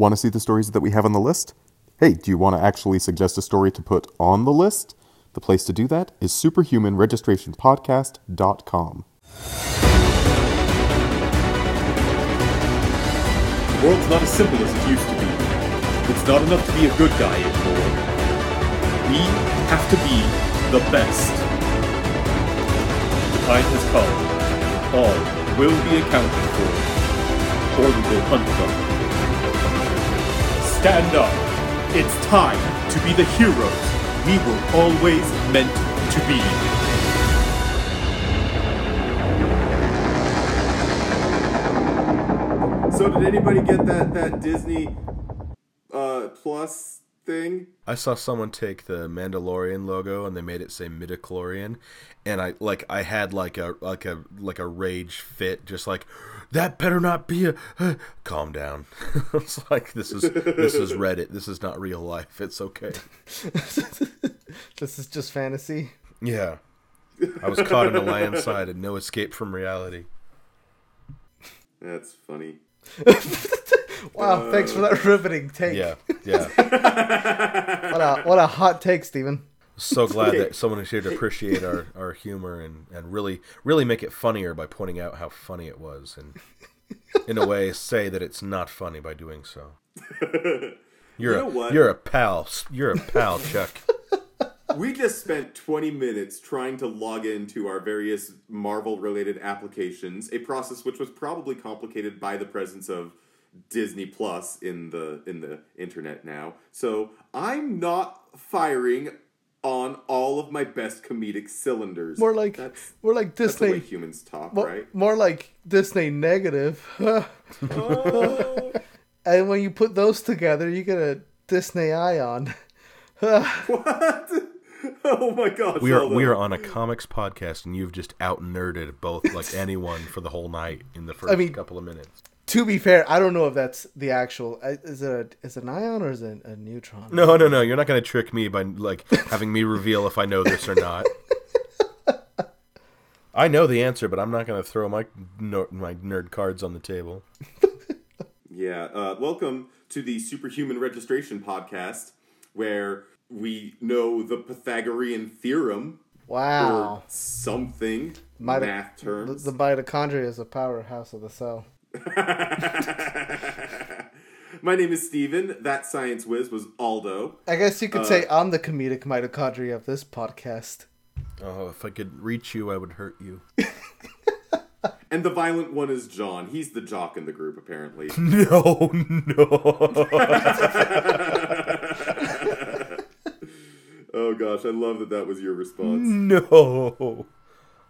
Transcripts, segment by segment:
Want to see the stories that we have on the list? Hey, do you want to actually suggest a story to put on the list? The place to do that is superhumanregistrationpodcast.com. The world's not as simple as it used to be. It's not enough to be a good guy anymore. We have to be the best. The time has come. All will be accounted for, or we will hunt them. Stand up. It's time to be the heroes we were always meant to be. So did anybody get that that Disney uh, Plus thing? I saw someone take the Mandalorian logo and they made it say midichlorian, and I like I had like a like a like a rage fit, just like that better not be a. Uh, calm down. it's like this is this is Reddit. This is not real life. It's okay. this is just fantasy. Yeah, I was caught in a landslide and no escape from reality. That's funny. wow, uh, thanks for that riveting take. Yeah, yeah. what a what a hot take, Steven. So glad that someone is here to appreciate our, our humor and, and really really make it funnier by pointing out how funny it was and in a way say that it's not funny by doing so. You're you know a, you're a pal. You're a pal, Chuck. we just spent 20 minutes trying to log into our various Marvel related applications, a process which was probably complicated by the presence of Disney Plus in the in the internet now. So, I'm not firing on all of my best comedic cylinders. More like that's, more like Disney. That's the way humans talk, more, right? More like Disney negative. oh. And when you put those together, you get a Disney ion. what? Oh my god! We are we are on a comics podcast, and you've just out nerded both like anyone for the whole night in the first I mean, couple of minutes. To be fair, I don't know if that's the actual. Uh, is it a, is it an ion or is it a neutron? No, no, no. You're not going to trick me by like having me reveal if I know this or not. I know the answer, but I'm not going to throw my my nerd cards on the table. yeah. Uh, welcome to the Superhuman Registration Podcast, where we know the Pythagorean theorem. Wow. Or something. Mito- math terms. The, the mitochondria is a powerhouse of the cell. My name is Steven. That science whiz was Aldo. I guess you could uh, say I'm the comedic mitochondria of this podcast. Oh, if I could reach you, I would hurt you. and the violent one is John. He's the jock in the group, apparently. No, no. Oh gosh, I love that that was your response. No,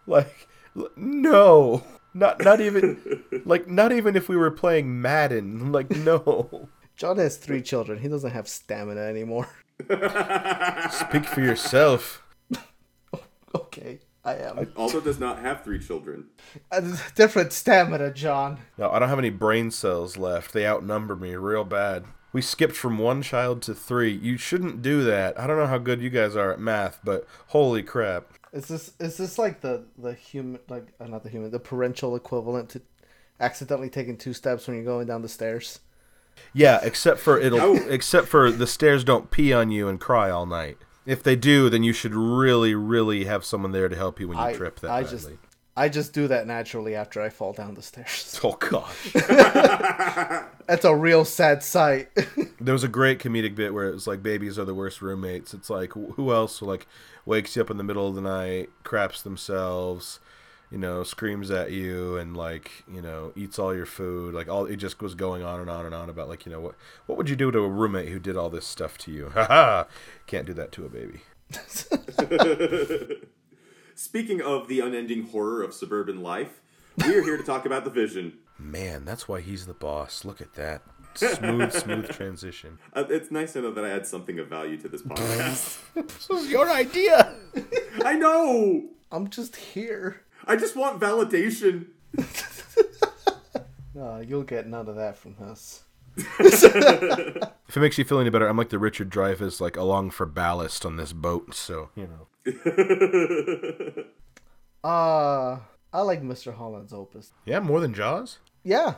like no, not not even like not even if we were playing Madden. Like no. John has three children. He doesn't have stamina anymore. Speak for yourself. okay, I am. Also, does not have three children. A different stamina, John. No, I don't have any brain cells left. They outnumber me real bad. We skipped from one child to three. You shouldn't do that. I don't know how good you guys are at math, but holy crap. Is this is this like the the human like uh, not the human the parental equivalent to accidentally taking two steps when you're going down the stairs? Yeah, except for it'll except for the stairs don't pee on you and cry all night. If they do, then you should really, really have someone there to help you when you I, trip that I badly. just I just do that naturally after I fall down the stairs. Oh gosh. That's a real sad sight. there was a great comedic bit where it was like babies are the worst roommates. It's like who else like wakes you up in the middle of the night, craps themselves, you know, screams at you and like, you know, eats all your food. Like all it just was going on and on and on about like, you know, what what would you do to a roommate who did all this stuff to you? Haha. Can't do that to a baby. Speaking of the unending horror of suburban life, we are here to talk about the vision. Man, that's why he's the boss. Look at that. Smooth, smooth transition. Uh, it's nice to know that I add something of value to this podcast. this was your idea. I know. I'm just here. I just want validation. uh, you'll get none of that from us. if it makes you feel any better, I'm like the Richard Dreyfuss, like along for ballast on this boat. So you know. uh I like Mr. Holland's Opus. Yeah, more than Jaws. Yeah.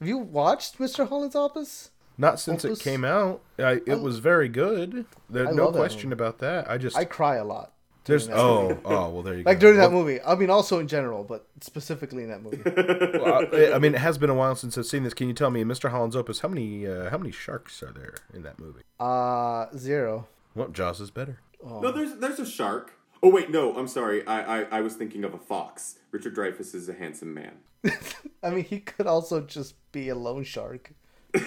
Have you watched Mr. Holland's Opus? Not since Opus? it came out. I, it was very good. There's I no question about that. I just I cry a lot. there's oh oh well there you go. Like go. during that movie. I mean, also in general, but specifically in that movie. well, I I mean, it has been a while since I've seen this. Can you tell me, Mr. Holland's Opus, how many uh, how many sharks are there in that movie? Uh, zero. Well, Jaws is better. No, there's there's a shark. Oh wait, no, I'm sorry. I, I I was thinking of a fox. Richard Dreyfuss is a handsome man. I mean, he could also just be a loan shark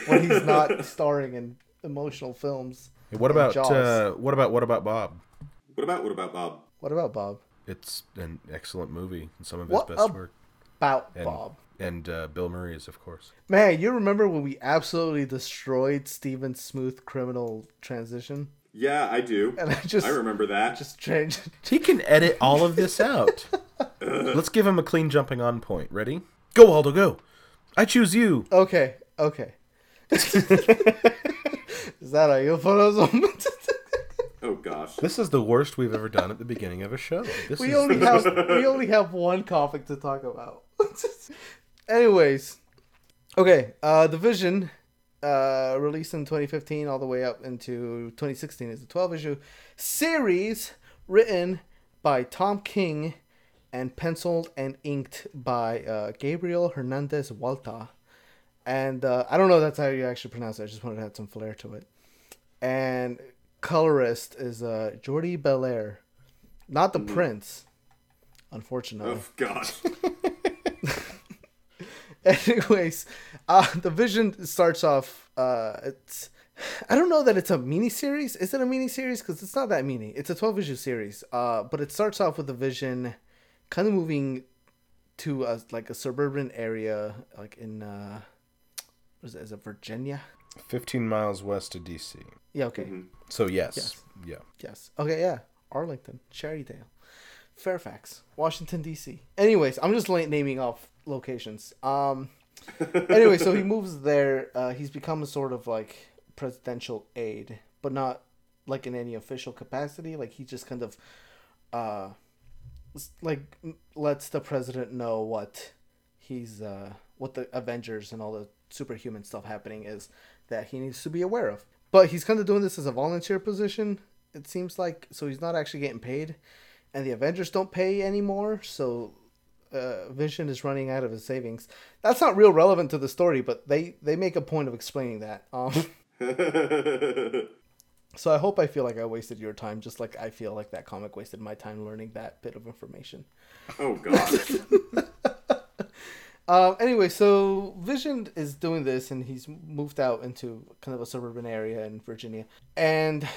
when he's not starring in emotional films. Hey, what about uh, what about what about Bob? What about what about Bob? What about Bob? It's an excellent movie and some of his What best ab- work. About And, Bob. and uh, Bill Murray is of course. Man, you remember when we absolutely destroyed Steven's smooth criminal transition? Yeah, I do. And I just I remember that. just changed. He can edit all of this out. Let's give him a clean jumping on point. Ready? Go, Aldo, go. I choose you. Okay, okay. Is that a euphemism? oh gosh. This is the worst we've ever done at the beginning of a show. This we is only have we only have one topic to talk about. Anyways, okay. Uh, the Vision, uh, released in 2015 all the way up into 2016 is a 12 issue series written by Tom King and penciled and inked by uh, Gabriel Hernandez Walta. And uh, I don't know if that's how you actually pronounce it. I just wanted to add some flair to it. And colorist is uh, Jordie Bellaire, not the Prince, unfortunately. Oh gosh. Anyways, uh, the Vision starts off. Uh, it's I don't know that it's a mini series. Is it a mini series? Because it's not that mini. It's a twelve issue series. Uh, but it starts off with the Vision, kind of moving to a like a suburban area, like in uh, what is it? Is it Virginia? 15 miles west of DC. Yeah. Okay. So yes, Yes. yeah. Yes. Okay, yeah. Arlington, Cherrydale, Fairfax, Washington D.C. Anyways, I'm just la- naming off locations. Um anyway, so he moves there. Uh, he's become a sort of like presidential aide, but not like in any official capacity. Like he just kind of uh like lets the president know what he's uh what the Avengers and all the superhuman stuff happening is that he needs to be aware of. But he's kind of doing this as a volunteer position. It seems like so he's not actually getting paid, and the Avengers don't pay anymore. So uh, Vision is running out of his savings. That's not real relevant to the story, but they they make a point of explaining that. Um, so I hope I feel like I wasted your time, just like I feel like that comic wasted my time learning that bit of information. oh God. Um, anyway, so Vision is doing this, and he's moved out into kind of a suburban area in Virginia, and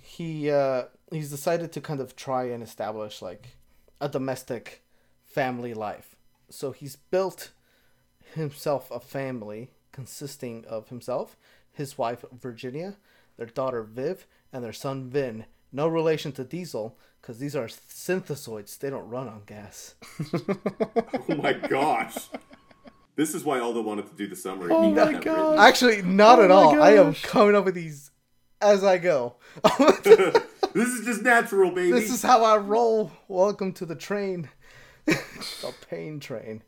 he uh, he's decided to kind of try and establish like a domestic family life. So he's built himself a family consisting of himself, his wife Virginia, their daughter Viv, and their son Vin. No relation to Diesel, because these are synthesoids. They don't run on gas. Oh my gosh. This is why Aldo wanted to do the summary. Oh He my that God. Actually, not Oh at my all. I am coming up with these as I go. This is just natural, baby. this is how I roll. Welcome to the train, the pain train.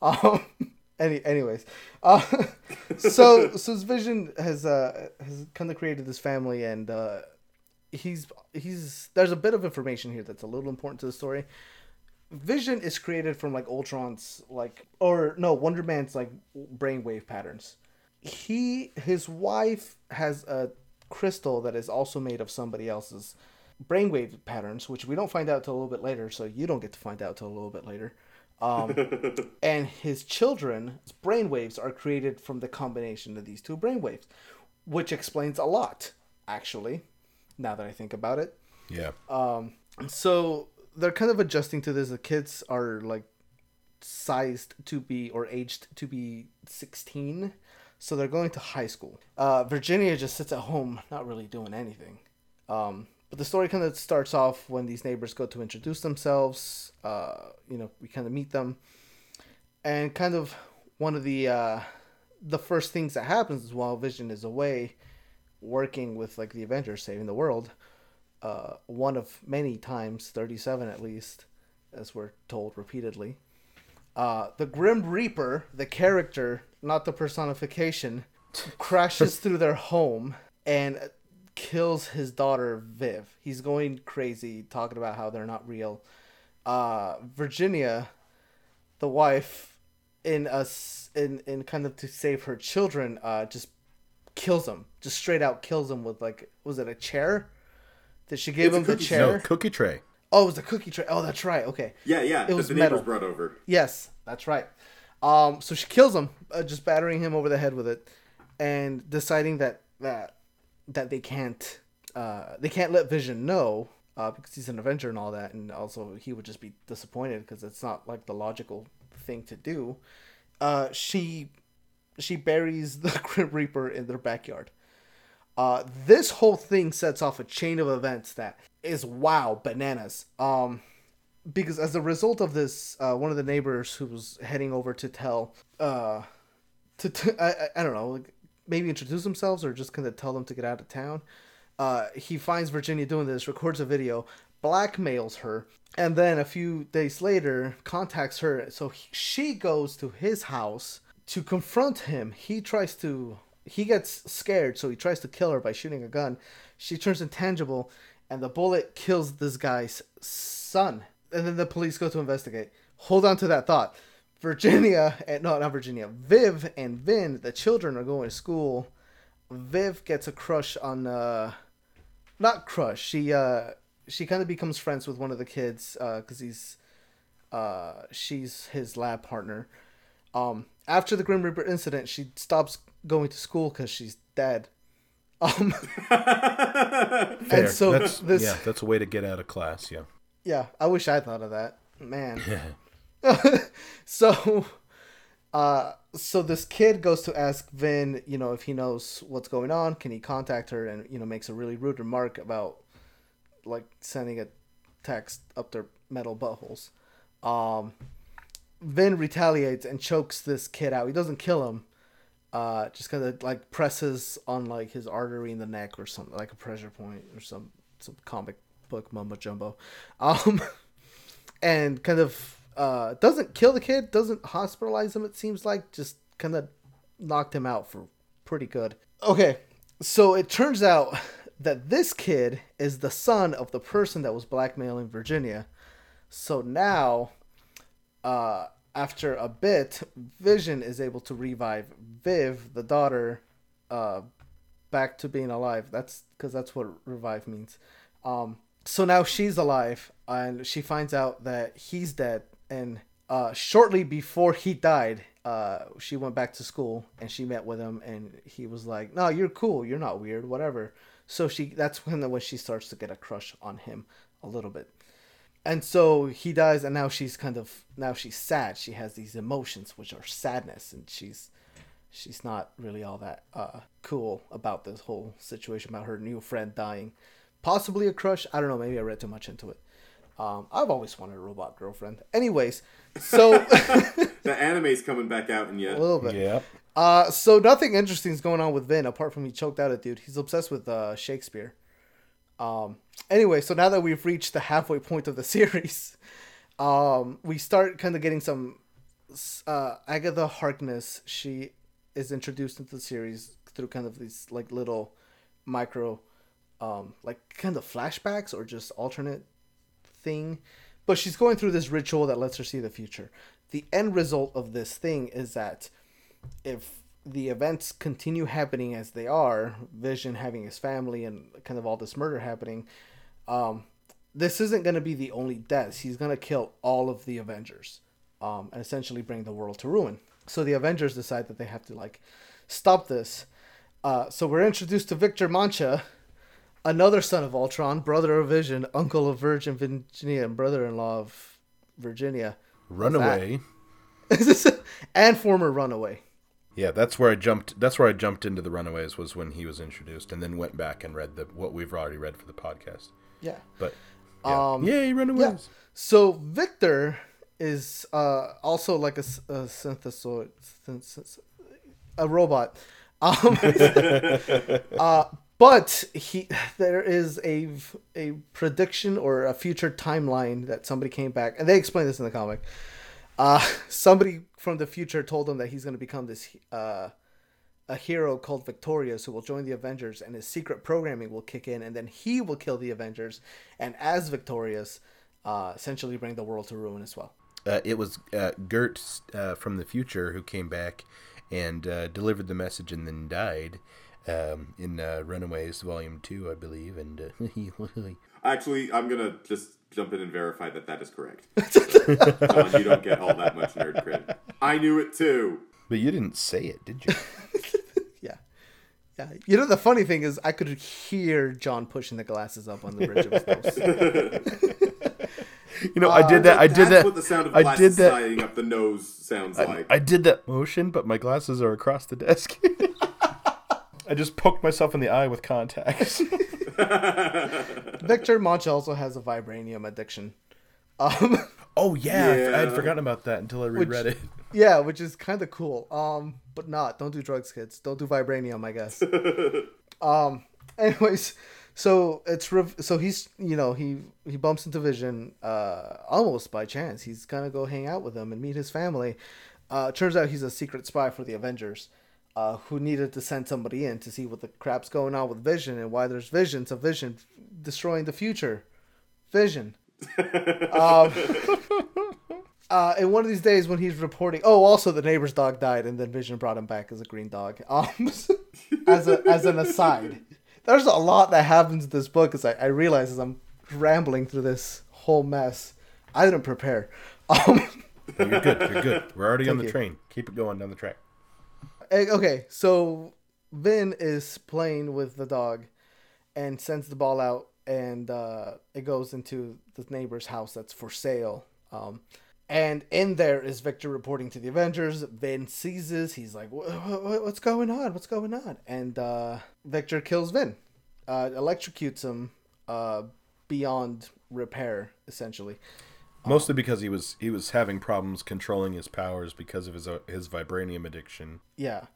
Um. Any, anyways, uh, so so his vision has uh has kind of created this family, and uh, he's he's there's a bit of information here that's a little important to the story. Vision is created from like Ultron's like or no Wonder Man's like brainwave patterns. He his wife has a crystal that is also made of somebody else's brainwave patterns, which we don't find out till a little bit later. So you don't get to find out till a little bit later. Um, and his children's brainwaves are created from the combination of these two brainwaves, which explains a lot, actually. Now that I think about it, Yeah. so they're kind of adjusting to this. The kids are like sized to be or aged to be 16 so they're going to high school uh, virginia just sits at home not really doing anything um, but the story kind of starts off when these neighbors go to introduce themselves uh, you know we kind of meet them and kind of one of the uh, the first things that happens is while vision is away working with like the avengers saving the world uh, one of many times, 37 at least, as we're told repeatedly. Uh, the Grim Reaper, the character, not the personification, crashes through their home and kills his daughter Viv. He's going crazy talking about how they're not real. Uh, Virginia, the wife, in us in in kind of to save her children, uh, just kills him. Just straight out kills him with like was it a chair? Did she give It's a him the cookie- chair? No, cookie tray. Oh, it was a cookie tray. Oh, that's right. Okay. Yeah, yeah. It was that the neighbors metal. brought over. Yes, that's right. Um, so she kills him, uh, just battering him over the head with it, and deciding that that that they can't uh, they can't let Vision know uh, because he's an Avenger and all that, and also he would just be disappointed because it's not like the logical thing to do. Uh, she she buries the Grim Reaper in their backyard. Uh, this whole thing sets off a chain of events that is wow bananas. Um, because as a result of this, uh, one of the neighbors who was heading over to tell, uh, to, I- I don't know, like, maybe introduce themselves or just kind of tell them to get out of town. Uh, he finds Virginia doing this, records a video, blackmails her, and then a few days later contacts her. So he, she goes to his house to confront him. He tries to, he gets scared, so he tries to kill her by shooting a gun. She turns intangible, and the bullet kills this guy's son. And then the police go to investigate. Hold on to that thought. Virginia, and no, not Virginia. Viv and Vin, the children, are going to school. Viv gets a crush on, uh, not crush. She, uh, she kind of becomes friends with one of the kids, uh, cause he's, uh, she's his lab partner. Um, after the Grim Reaper incident, she stops going to school because she's dead. Um, Fair. and so that's, this, yeah, that's a way to get out of class. Yeah. Yeah, I wish I thought of that. Man. so uh so this kid goes to ask Vin, you know, if he knows what's going on, can he contact her and you know makes a really rude remark about like sending a text up their metal buttholes. Um Vin retaliates and chokes this kid out. He doesn't kill him. Uh just kind of like presses on like his artery in the neck or something like a pressure point or some some comic book mumbo jumbo. Um and kind of uh, doesn't kill the kid, doesn't hospitalize him. It seems like just kind of knocked him out for pretty good. Okay, so it turns out that this kid is the son of the person that was blackmailing Virginia. So now, uh, after a bit, Vision is able to revive Viv, the daughter, uh, back to being alive. That's because that's what revive means. Um, so now she's alive, and she finds out that he's dead. And uh, shortly before he died, uh, she went back to school and she met with him, and he was like, "No, you're cool. You're not weird. Whatever." So she that's when when she starts to get a crush on him a little bit. And so he dies, and now she's kind of now she's sad. She has these emotions, which are sadness, and she's she's not really all that uh, cool about this whole situation about her new friend dying. Possibly a crush. I don't know. Maybe I read too much into it. Um, I've always wanted a robot girlfriend. Anyways, so The anime's coming back out in a yet. little bit. Yeah. Uh, so nothing interesting is going on with Vin apart from he choked out a dude. He's obsessed with uh, Shakespeare. Um, anyway, so now that we've reached the halfway point of the series, um, we start kind of getting some. Uh, Agatha Harkness, she is introduced into the series through kind of these like little micro, um, like kind of flashbacks or just alternate thing. But she's going through this ritual that lets her see the future. The end result of this thing is that if the events continue happening as they are, Vision having his family and kind of all this murder happening, um, this isn't going to be the only deaths. He's going to kill all of the Avengers um, and essentially bring the world to ruin. So the Avengers decide that they have to like stop this. Uh, so we're introduced to Victor Mancha, another son of Ultron, brother of Vision, uncle of Virgin Virginia, and brother-in-law of Virginia, Runaway. and former Runaway. Yeah, that's where I jumped. That's where I jumped into the Runaways was when he was introduced, and then went back and read the what we've already read for the podcast. Yeah. But yeah. Um, yay, Runaways! Yeah. So Victor is uh, also like a, a synthesoid, synth- a robot. Um, uh, but he, there is a a prediction or a future timeline that somebody came back, and they explain this in the comic. Uh, somebody from the future told him that he's going to become this uh, a hero called Victorious who will join the Avengers, and his secret programming will kick in, and then he will kill the Avengers, and as Victorious, uh, essentially bring the world to ruin as well. Uh, it was uh, Gert uh, from the future who came back and delivered the message and then died um, in uh, Runaways Volume Two, I believe. And uh, Actually, I'm gonna just jump in and verify that that is correct. John, you don't get all that much nerd cred. I knew it too. but you didn't say it, did you? Yeah. Yeah. You know, the funny thing is, I could hear John pushing the glasses up on the bridge of his nose. You know, I did that. I did That's that. what the sound of I did that. up the nose sounds like. I did that motion, but my glasses are across the desk. I just poked myself in the eye with contacts. Victor Monch also has a vibranium addiction. Um, oh yeah, I had Yeah. forgotten about that until I reread it. yeah, which is kind of cool. Um, but not. Don't do drugs, kids. Don't do vibranium, I guess. um. Anyways, so it's rev- so he's you know he he bumps into Vision uh almost by chance. He's gonna go hang out with him and meet his family. Uh, turns out he's a secret spy for the Avengers. Uh, who needed to send somebody in to see what the crap's going on with Vision and why there's visions of Vision destroying the future. Vision. um, uh, and one of these days when he's reporting, oh, also the neighbor's dog died, and then Vision brought him back as a green dog. Um, as a as an aside, there's a lot that happens in this book. As I, I realize as I'm rambling through this whole mess, I didn't prepare. Um, No, you're good. You're good. We're already on the you. train. Keep it going down the track. Eh, okay, so Vin is playing with the dog and sends the ball out, and uh, it goes into the neighbor's house that's for sale. Um, and in there is Victor reporting to the Avengers. Vin seizes. He's like, "Wha- wha- "What's going on? What's going on?" And uh, Victor kills Vin, uh, electrocutes him uh, beyond repair, essentially. Mostly because he was he was having problems controlling his powers because of his uh, his vibranium addiction. Yeah.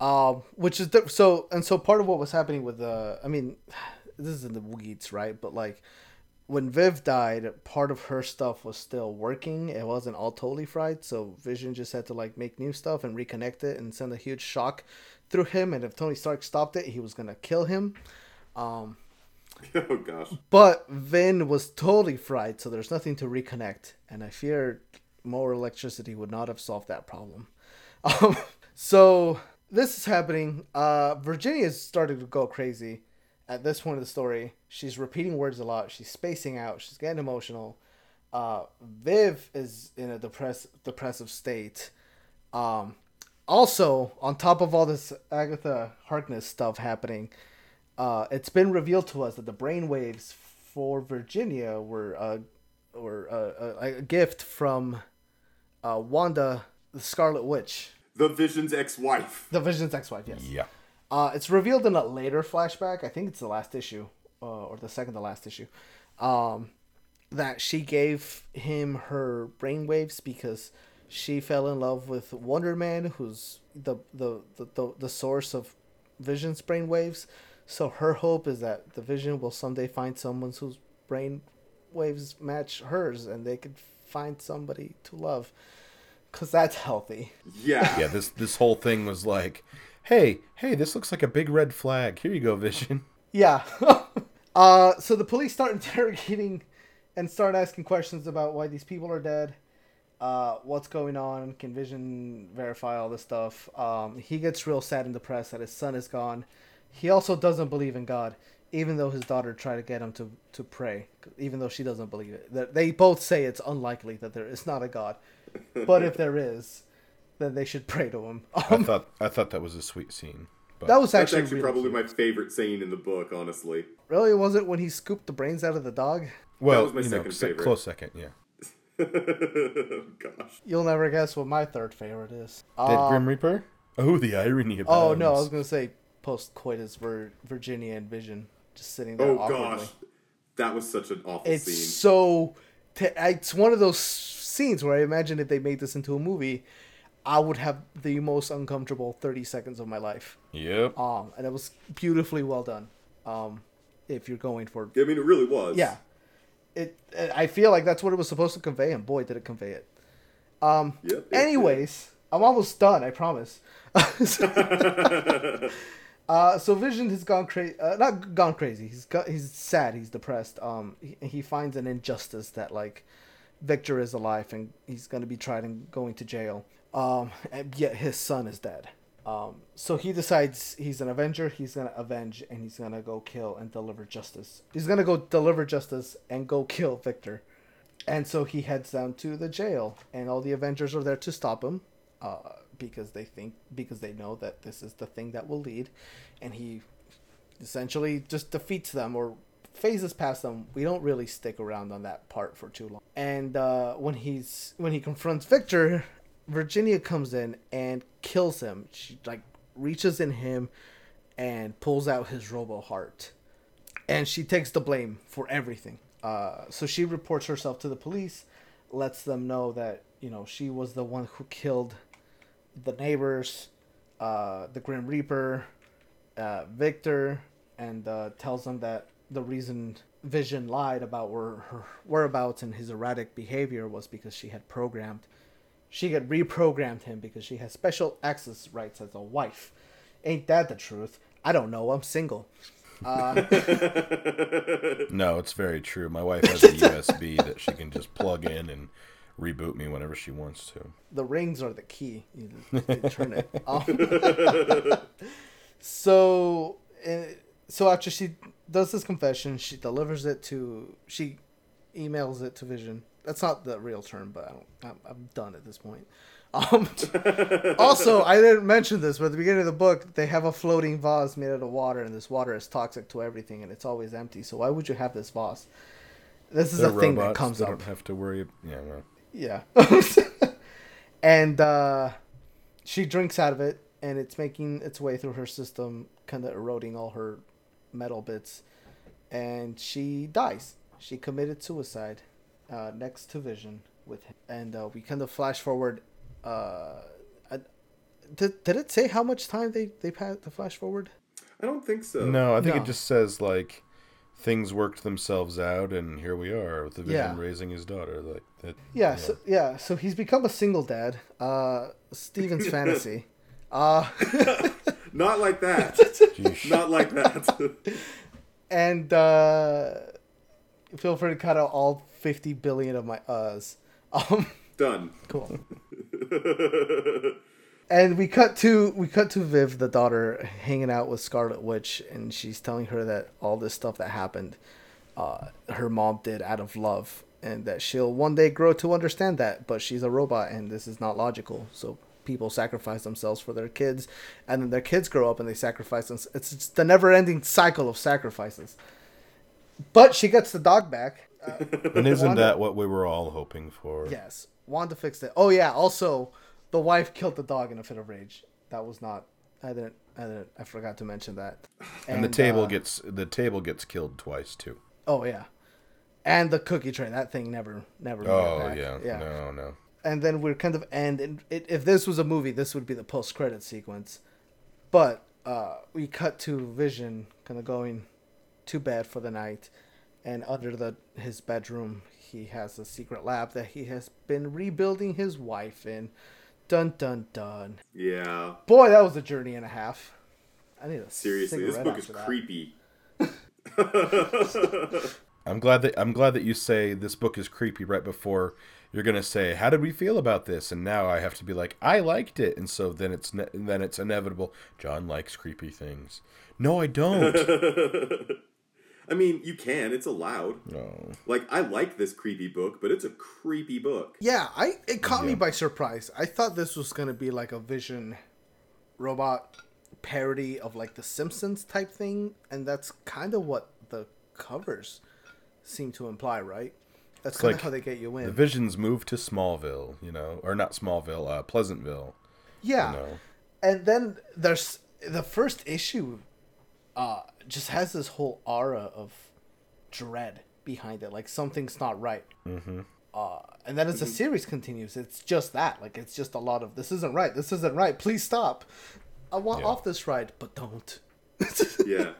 Um, which is so, and so part of what was happening with the, I mean, this is in the weeds, right? But like, when Viv died, part of her stuff was still working. It wasn't all totally fried. So Vision just had to like make new stuff and reconnect it and send a huge shock through him. And if Tony Stark stopped it, he was gonna kill him. Um, oh gosh. but Vin was totally fried, so there's nothing to reconnect. And I fear more electricity would not have solved that problem. Um, so this is happening. Uh, Virginia's starting to go crazy at this point of the story. She's repeating words a lot. She's spacing out. She's getting emotional. Uh, Viv is in a depress- depressive state. Um, also, on top of all this Agatha Harkness stuff happening, uh, it's been revealed to us that the brainwaves for Virginia were uh, were uh, a, a gift from uh, Wanda, the Scarlet Witch, The Vision's ex-wife. the Vision's ex-wife. Yes. Yeah. Uh, it's revealed in a later flashback. I think it's the last issue, uh, or the second to last issue, um, that she gave him her brainwaves because she fell in love with Wonder Man, who's the the, the, the, the source of Vision's brainwaves. So her hope is that the Vision will someday find someone whose brain waves match hers, and they could find somebody to love. Cause that's healthy. Yeah. Yeah. This this whole thing was like, hey, hey, this looks like a big red flag. Here you go, Vision. Yeah. uh, so the police start interrogating and start asking questions about why these people are dead, uh, what's going on, can Vision verify all this stuff. Um, he gets real sad and depressed that his son is gone. He also doesn't believe in God, even though his daughter tried to get him to, to pray, even though she doesn't believe it. They- They both say it's unlikely that there is not a God, but if there is, then they should pray to him. I thought I thought that was a sweet scene. But that was That's actually, actually really probably cute. my favorite scene in the book, honestly. Really, was it when he scooped the brains out of the dog? well, was my you know, second favorite. close second. Yeah. Gosh. You'll never guess what my third favorite is. Dead Um, Grim Reaper? Oh, the irony about. oh no, I was gonna say post coitus Vir- Virginia and Vision just sitting there Oh awkwardly. gosh. That was such an awful It's scene. so. T- it's one of those scenes where I imagine if they made this into a movie, I would have the most uncomfortable thirty seconds of my life. Yep. Um, and it was beautifully well done. Um, if you're going for I mean, it really was. yeah, it. I feel like that's what it was supposed to convey, and boy, did it convey it. Um, Yep, it did. anyways, I'm almost done. I promise. uh, so Vision has gone crazy. Uh, not gone crazy. He's got. He's sad. He's depressed. Um, he, he finds an injustice that like Victor is alive and he's gonna be tried and going to jail. Um, and yet his son is dead. Um, so he decides he's an Avenger. He's gonna avenge and he's gonna go kill and deliver justice. He's gonna go deliver justice and go kill Victor. And so he heads down to the jail, and all the Avengers are there to stop him, uh, because they think because they know that this is the thing that will lead, and he essentially just defeats them or phases past them. We don't really stick around on that part for too long. And uh, when he's when he confronts Victor, Virginia comes in and kills him. She like reaches in him and pulls out his robo heart, and she takes the blame for everything. Uh, so she reports herself to the police, lets them know that you know she was the one who killed the neighbors, uh, the Grim Reaper, uh, Victor, and uh, tells them that the reason Vision lied about where her whereabouts and his erratic behavior was because she had programmed, she had reprogrammed him because she has special access rights as a wife. Ain't that the truth? I don't know. I'm single. No, it's very true. My wife has a USB that she can just plug in and reboot me whenever she wants to. the rings are the key. You you turn it. Um, so, uh, so after she does this confession, she delivers it to. She emails it to Vision. That's not the real term, but I don't, I'm, I'm done at this point. Um, also, I didn't mention this, but at the beginning of the book, they have a floating vase made out of water, and this water is toxic to everything, and it's always empty. So why would you have this vase? This is They're a thing that comes they up. don't have to worry. Yeah, well, Yeah. and uh, she drinks out of it, and it's making its way through her system, kind of eroding all her metal bits. And she dies. She committed suicide uh, next to Vision with him. And uh, we kind of flash forward. Uh, I, did, did it say how much time they, they've had to flash forward? I don't think so. no, I think No. it just says like things worked themselves out, and here we are with the vision Yeah. raising his daughter. Like that. Yeah, so yeah, so he's become a single dad. Uh, Steven's fantasy. Uh, Not like that. Not like that. and uh, feel free to cut out all 50 billion of my uhs. Um, Done. cool. And we cut to we cut to Viv, the daughter, hanging out with Scarlet Witch, and she's telling her that all this stuff that happened, uh, her mom did out of love, and that she'll one day grow to understand that. But she's a robot, and this is not logical. So people sacrifice themselves for their kids, and then their kids grow up and they sacrifice them. It's, it's the never-ending cycle of sacrifices. But she gets the dog back. Uh, And isn't Wanda- that what we were all hoping for? Yes, Wanda fixed it. Oh yeah, also the wife killed the dog in a fit of rage. That was not. I didn't. I didn't. I forgot to mention that. And, the table uh, gets the table gets killed twice too. Oh yeah, and the cookie tray. That thing never, never. Oh yeah. yeah. No, no. And then we're kind of end. And it, if this was a movie, this would be the post credit sequence. But uh, we cut to Vision kind of going to bed for the night, and under the his bedroom, he has a secret lab that he has been rebuilding his wife in. Dun dun dun. Yeah. Boy, that was a journey and a half. I need a Seriously, this book is creepy. I'm glad that I'm glad that you say this book is creepy right before you're gonna say how did we feel about this, and now I have to be like I liked it, and so then it's ne- then it's inevitable. John likes creepy things. No, I don't. I mean, you can. It's allowed. no. Like, I like this creepy book, but it's a creepy book. Yeah, I it caught me by surprise. I thought this was gonna be like a Vision robot parody of like the Simpsons type thing, and that's kind of what the covers seem to imply, right? That's kind of like how they get you in. The Visions moved to Smallville, you know, or not Smallville, uh, Pleasantville. yeah, You know. and then there's the first issue. Uh, just has this whole aura of dread behind it, like something's not right. Mm-hmm. Uh, and then as the series continues, it's just that. Like it's just a lot of this isn't right. This isn't right. Please stop. I want Yeah. off this ride, but don't. Yeah.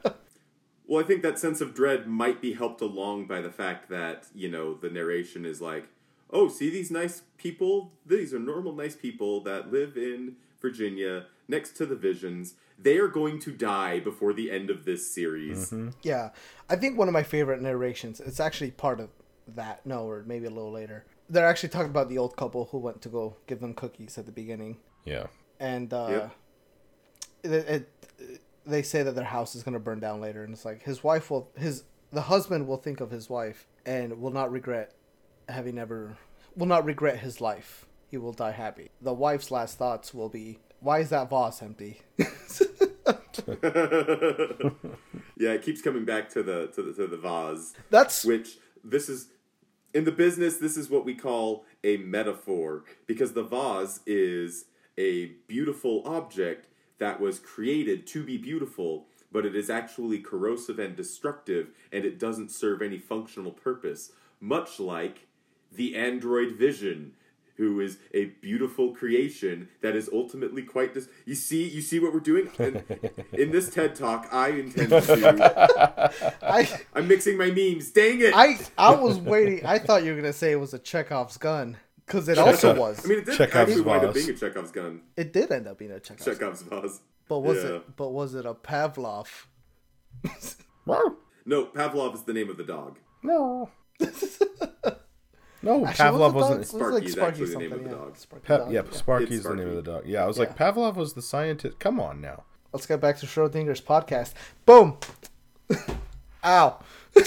well, I think that sense of dread might be helped along by the fact that, you know, the narration is like, oh, see these nice people? These are normal, nice people that live in Virginia next to the Visions. They are going to die before the end of this series. Yeah, I think one of my favorite narrations. It's actually part of that. No, or maybe a little later. They're actually talking about the old couple who went to go give them cookies at the beginning, Yeah. and uh, Yep. it, it, they say that their house is gonna burn down later, and it's like his wife will his the husband will think of his wife and will not regret having ever will not regret his life. He will die happy. The wife's last thoughts will be, "Why is that vase empty?" Yeah, it keeps coming back to the to the to the vase. That's which this is in the business this is what we call a metaphor because the vase is a beautiful object that was created to be beautiful but it is actually corrosive and destructive and it doesn't serve any functional purpose much like the android vision who is a beautiful creation that is ultimately quite dis- you see you see what we're doing in, in this ted talk i intend to I. i'm mixing my memes dang it I I was waiting. I thought you were gonna say it was a Chekhov's gun because it also was. I mean, it did Chekhov's actually wind up being a Chekhov's gun. it did end up being a Chekhov's. gun. Chekhov's vase. But was Yeah. it? But was it a Pavlov? Wow. No, Pavlov is the name of the dog. No. no, Actually, Pavlov was wasn't. dog? It Sparky was like Sparky actually the name something, of the yeah. dog. Sparky Pa- dog, yeah, yeah. Sparky's It's the name of the dog. Yeah, I was like, Pavlov was the scientist. Come on now. Let's get back to Schrodinger's podcast. Boom. Ow.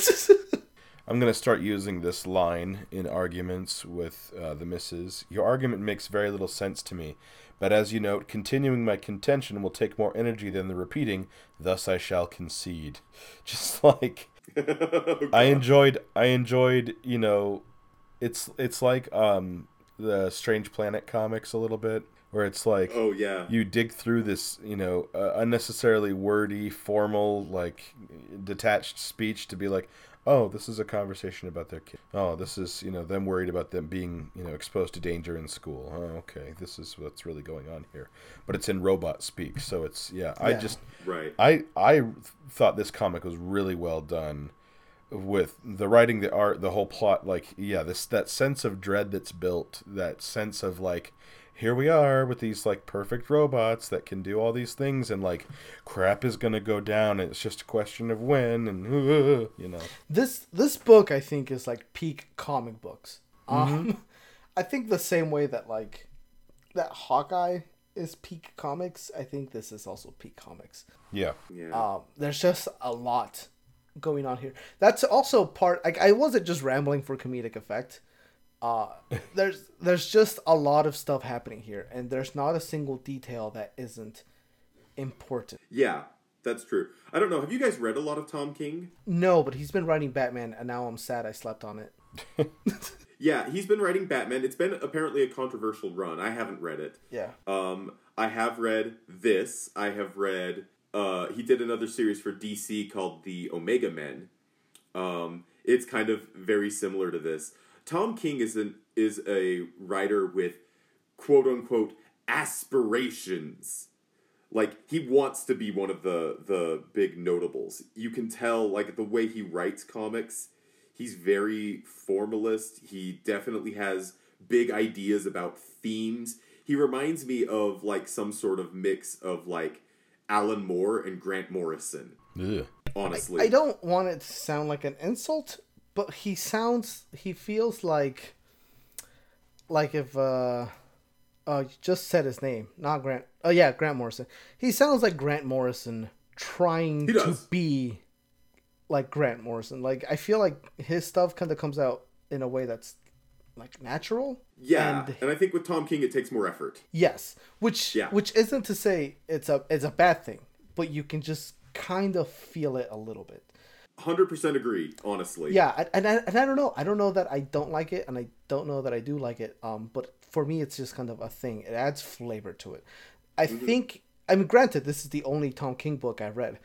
I'm going to start using this line in arguments with uh, the missus. Your argument makes very little sense to me, but as you note, continuing my contention will take more energy than the repeating, thus I shall concede. Just like I enjoyed I enjoyed, you know, it's it's like um the Strange Planet comics a little bit where it's like Oh yeah. you dig through this, you know, uh, unnecessarily wordy, formal, like detached speech to be like, oh, this is a conversation about their kid. Oh, this is, you know, them worried about them being, you know, exposed to danger in school. Oh, okay, this is what's really going on here. But it's in robot speak, so it's yeah. I just Right. I I thought this comic was really well done with the writing, the art, the whole plot. Like, yeah, this that sense of dread that's built, that sense of like, here we are with these like perfect robots that can do all these things, and like, crap is gonna go down. And it's just a question of when, and you know, this this book I think is like peak comic books. Um, I think the same way that like that Hawkeye is peak comics. I think this is also peak comics. yeah, Yeah. Um, there's just a lot going on here. That's also part. Like I wasn't just rambling for comedic effect. Uh, there's there's just a lot of stuff happening here, and there's not a single detail that isn't important. yeah. That's true. I don't know. Have you guys read a lot of Tom King? No, but he's been writing Batman, and now I'm sad I slept on it. Yeah, he's been writing Batman. It's been apparently a controversial run. I haven't read it. Yeah. Um, I have read this. I have read. Uh, he did another series for DC called the Omega Men. Um, it's kind of very similar to this. Tom King is an is a writer with quote unquote aspirations. Like he wants to be one of the the big notables. You can tell like the way he writes comics. He's very formalist. He definitely has big ideas about themes. He reminds me of like some sort of mix of like Alan Moore and Grant Morrison. Ugh. Honestly, I don't want it to sound like an insult, but he sounds he feels like like if uh uh you just said his name, not Grant. Oh yeah, Grant Morrison. He sounds like Grant Morrison trying to be like Grant Morrison. Like I feel like his stuff kind of comes out in a way that's like natural. Yeah, And- and I think with Tom King it takes more effort. Yes, which Yeah. which isn't to say it's a it's a bad thing, but you can just kind of feel it a little bit. Hundred percent agree. Honestly, Yeah, and- and I, and I don't know. I don't know that I don't like it, and I don't know that I do like it. Um, but for me, it's just kind of a thing. It adds flavor to it. I think. I mean, granted, this is the only Tom King book I've read,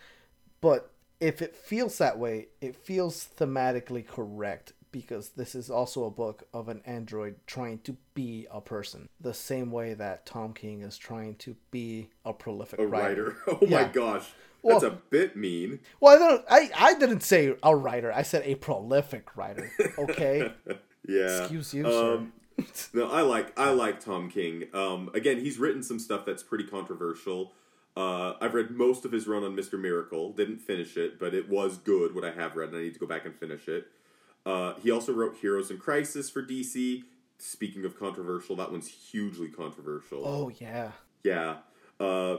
but if it feels that way, it feels thematically correct because this is also a book of an android trying to be a person, the same way that Tom King is trying to be a prolific a writer. writer. Oh my gosh, that's Well- a bit mean. Well, I don't. I, I didn't say a writer. I said a prolific writer. Okay. Yeah. Excuse you, sir. um, no, I like I like Tom King. Um, again, he's written some stuff that's pretty controversial. Uh, I've read most of his run on Mister Miracle. Didn't finish it, but it was good. What I have read, and I need to go back and finish it. Uh, he also wrote Heroes in Crisis for DC. Speaking of controversial, that one's hugely controversial. Oh yeah. Yeah. Uh,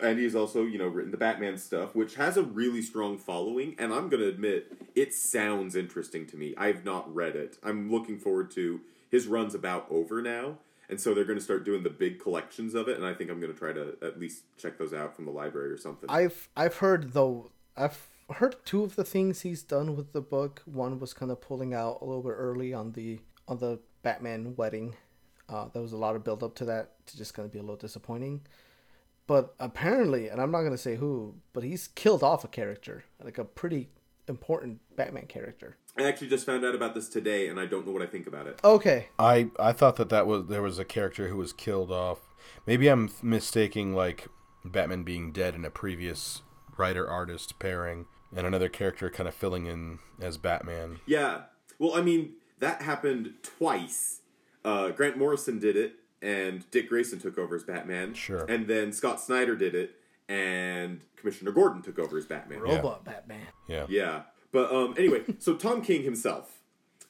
and he's also, you know, written the Batman stuff, which has a really strong following. And I'm going to admit, it sounds interesting to me. I've not read it. I'm looking forward to his run's about over now. And so they're going to start doing the big collections of it. And I think I'm going to try to at least check those out from the library or something. I've I've heard though I've heard two of the things he's done with the book. One was kind of pulling out a little bit early on the on the Batman wedding. Uh, there was a lot of build up to that to just kind of be a little disappointing. But apparently, and I'm not gonna say who, but he's killed off a character, like a pretty important Batman character. I actually just found out about this today, and I don't know what I think about it. Okay, I I thought that that was there was a character who was killed off. Maybe I'm mistaking like Batman being dead in a previous writer artist pairing, and another character kind of filling in as Batman. Yeah. Well, I mean, that happened twice. Uh, Grant Morrison did it, and Dick Grayson took over as Batman. Sure. And then Scott Snyder did it, and Commissioner Gordon took over as Batman. robot Batman. Yeah. Yeah. But um, anyway, so Tom King himself,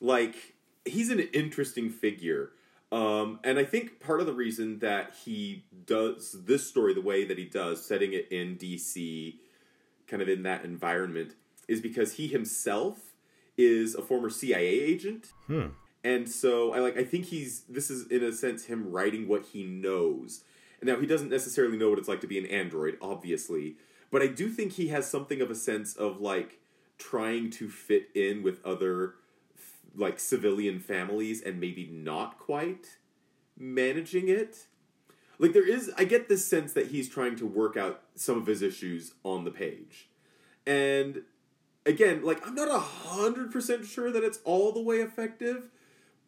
like, he's an interesting figure. Um, and I think part of the reason that he does this story the way that he does, setting it in DC, kind of in that environment, is because he himself is a former CIA agent. Hmm. And so I like I think he's this is in a sense him writing what he knows. And now he doesn't necessarily know what it's like to be an android, obviously, but I do think he has something of a sense of like trying to fit in with other like civilian families and maybe not quite managing it. Like there is I get this sense that he's trying to work out some of his issues on the page. And again, like I'm not a hundred percent sure that it's all the way effective,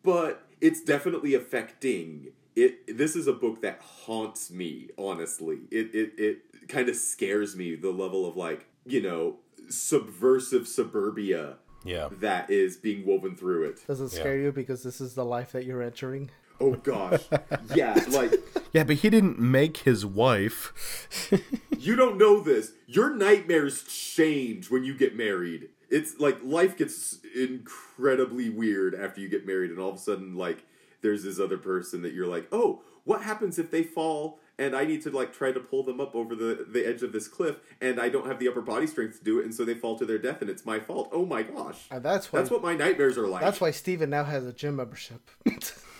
but it's definitely affecting. It this is a book that haunts me, honestly. It it it kind of scares me the level of like, you know, subversive suburbia Yeah. that is being woven through it. Does it scare you because this is the life that you're entering? Oh gosh. yeah, like Yeah, but he didn't make his wife. you don't know this. Your nightmares change when you get married. It's like life gets incredibly weird after you get married, and all of a sudden, like, there's this other person that you're like, oh, what happens if they fall and I need to like try to pull them up over the, the edge of this cliff and I don't have the upper body strength to do it, and so they fall to their death and it's my fault. Oh my gosh. Uh, and that's why That's what my nightmares are like. that's why Steven now has a gym membership.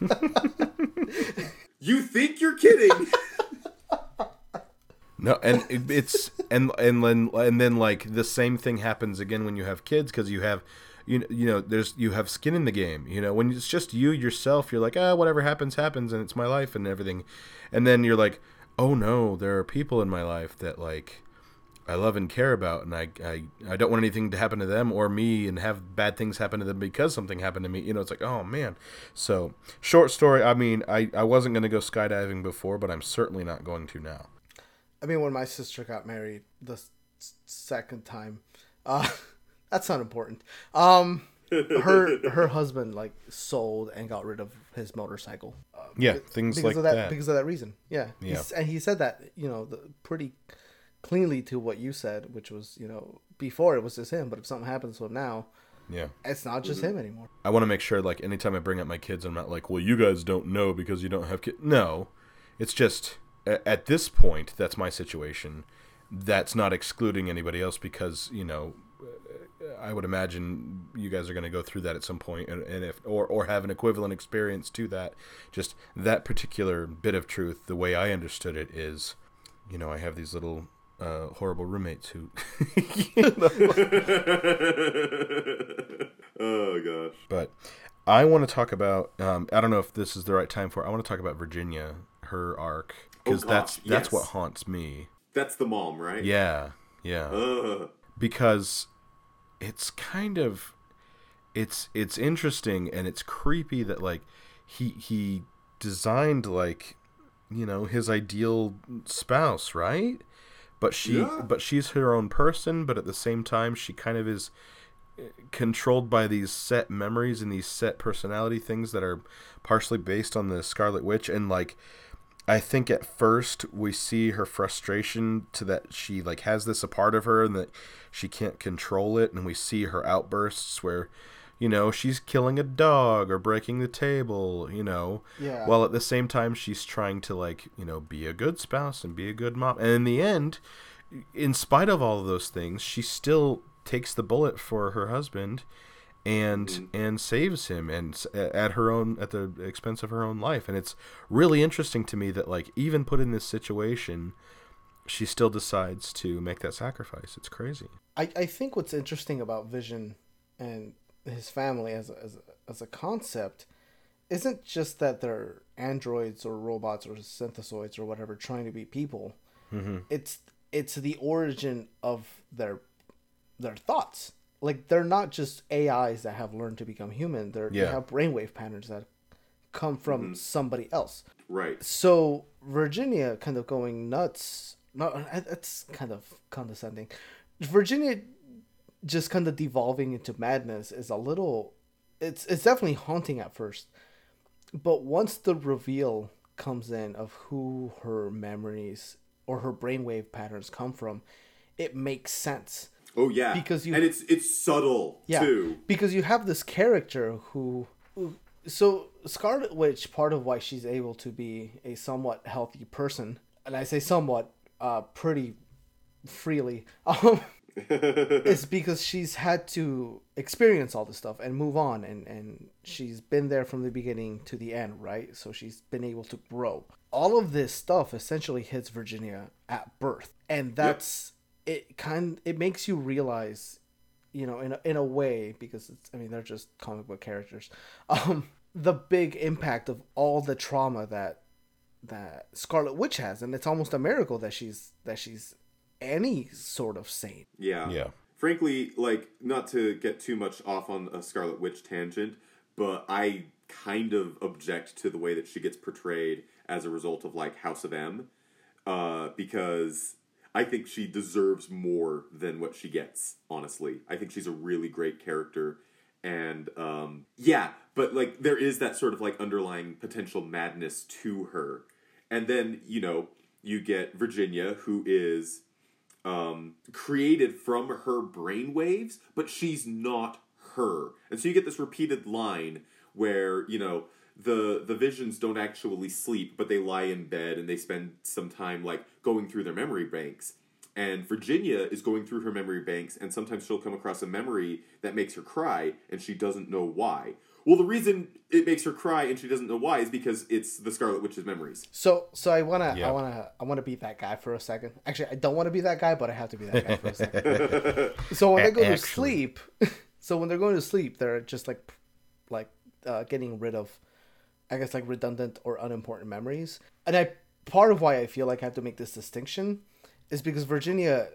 you think you're kidding. No, and it, it's and and then and then like the same thing happens again when you have kids because you have you know, you know there's you have skin in the game. You know when it's just you yourself, you're like ah whatever happens happens and it's my life and everything, and then you're like oh no there are people in my life that like I love and care about and I I I don't want anything to happen to them or me and have bad things happen to them because something happened to me. You know it's like oh man. So short story. I mean I I wasn't gonna go skydiving before, but I'm certainly not going to now. I mean, when my sister got married the s- second time, uh, that's not important. Um, her her husband like sold and got rid of his motorcycle. Uh, Yeah, things because like of that, that. because of that reason. Yeah, Yeah. He's, and he said that you know the, pretty cleanly to what you said, which was you know before it was just him, but if something happens to him now, Yeah. it's not just mm-hmm. him anymore. I want to make sure, like, anytime I bring up my kids, I'm not like, well, you guys don't know because you don't have kids. No. It's just, at this point, that's my situation. That's not excluding anybody else because, you know, I would imagine you guys are going to go through that at some point and, and if or, or have an equivalent experience to that. Just that particular bit of truth, the way I understood it is, you know, I have these little uh, horrible roommates who oh gosh. But I want to talk about. Um, I don't know if this is the right time for. it. I want to talk about Virginia, her arc, because Oh, that's gosh, that's yes. what haunts me. That's the mom, right? Yeah, yeah. Ugh. because it's kind of it's it's interesting and it's creepy that like he he designed like you know his ideal spouse right but she Yeah. but she's her own person but at the same time she kind of is eh, controlled by these set memories and these set personality things that are partially based on the Scarlet Witch and like I think at first we see her frustration to that she like has this a part of her and that she can't control it and we see her outbursts where you know she's killing a dog or breaking the table you know. Yeah. while at the same time she's trying to like you know be a good spouse and be a good mom. And in the end in spite of all of those things she still takes the bullet for her husband and mm-hmm. and saves him and at her own at the expense of her own life. And it's really interesting to me that like even put in this situation she still decides to make that sacrifice. It's crazy. I, I think what's interesting about Vision and his family as a, as a, as a concept isn't just that they're androids or robots or synthezoids or whatever trying to be people. Mm-hmm. It's it's the origin of their their thoughts. Like they're not just AIs that have learned to become human. They're, They have brainwave patterns that come from mm-hmm. somebody else. Right. So Virginia kind of going nuts. No, that's kind of condescending. Virginia just kind of devolving into madness is a little. It's it's definitely haunting at first, but once the reveal comes in of who her memories or her brainwave patterns come from, it makes sense. Oh yeah. Because you- and it's it's subtle Yeah, too. because you have this character who, who, so Scarlet Witch. Part of why she's able to be a somewhat healthy person, and I say somewhat, uh, pretty freely, um, is because she's had to experience all this stuff and move on, and and she's been there from the beginning to the end, right? So she's been able to grow. All of this stuff essentially hits Virginia at birth, and that's it. Kind it makes you realize you know, in a, in a way, because it's, I mean, they're just comic book characters. Um, the big impact of all the trauma that that Scarlet Witch has, and it's almost a miracle that she's that she's any sort of saint. Yeah. Yeah. Frankly, like not to get too much off on a Scarlet Witch tangent, but I kind of object to the way that she gets portrayed as a result of like House of M, uh, because I think she deserves more than what she gets. Honestly, I think she's a really great character, and um, yeah, but like there is that sort of like underlying potential madness to her, and then you know you get Virginia, who is um, created from her brainwaves, but she's not her. And so you get this repeated line where, you know, the the visions don't actually sleep, but they lie in bed and they spend some time like going through their memory banks. And Virginia is going through her memory banks, and sometimes she'll come across a memory that makes her cry, and she doesn't know why. Well, the reason it makes her cry and she doesn't know why is because it's the Scarlet Witch's memories. So so I wanna Yeah. I wanna I wanna be that guy for a second. Actually, I don't want to be that guy, but I have to be that guy for a second. so when they go to sleep, so when they're going to sleep, they're just like like uh, getting rid of, I guess like redundant or unimportant memories. And I part of why I feel like I have to make this distinction is because Virginia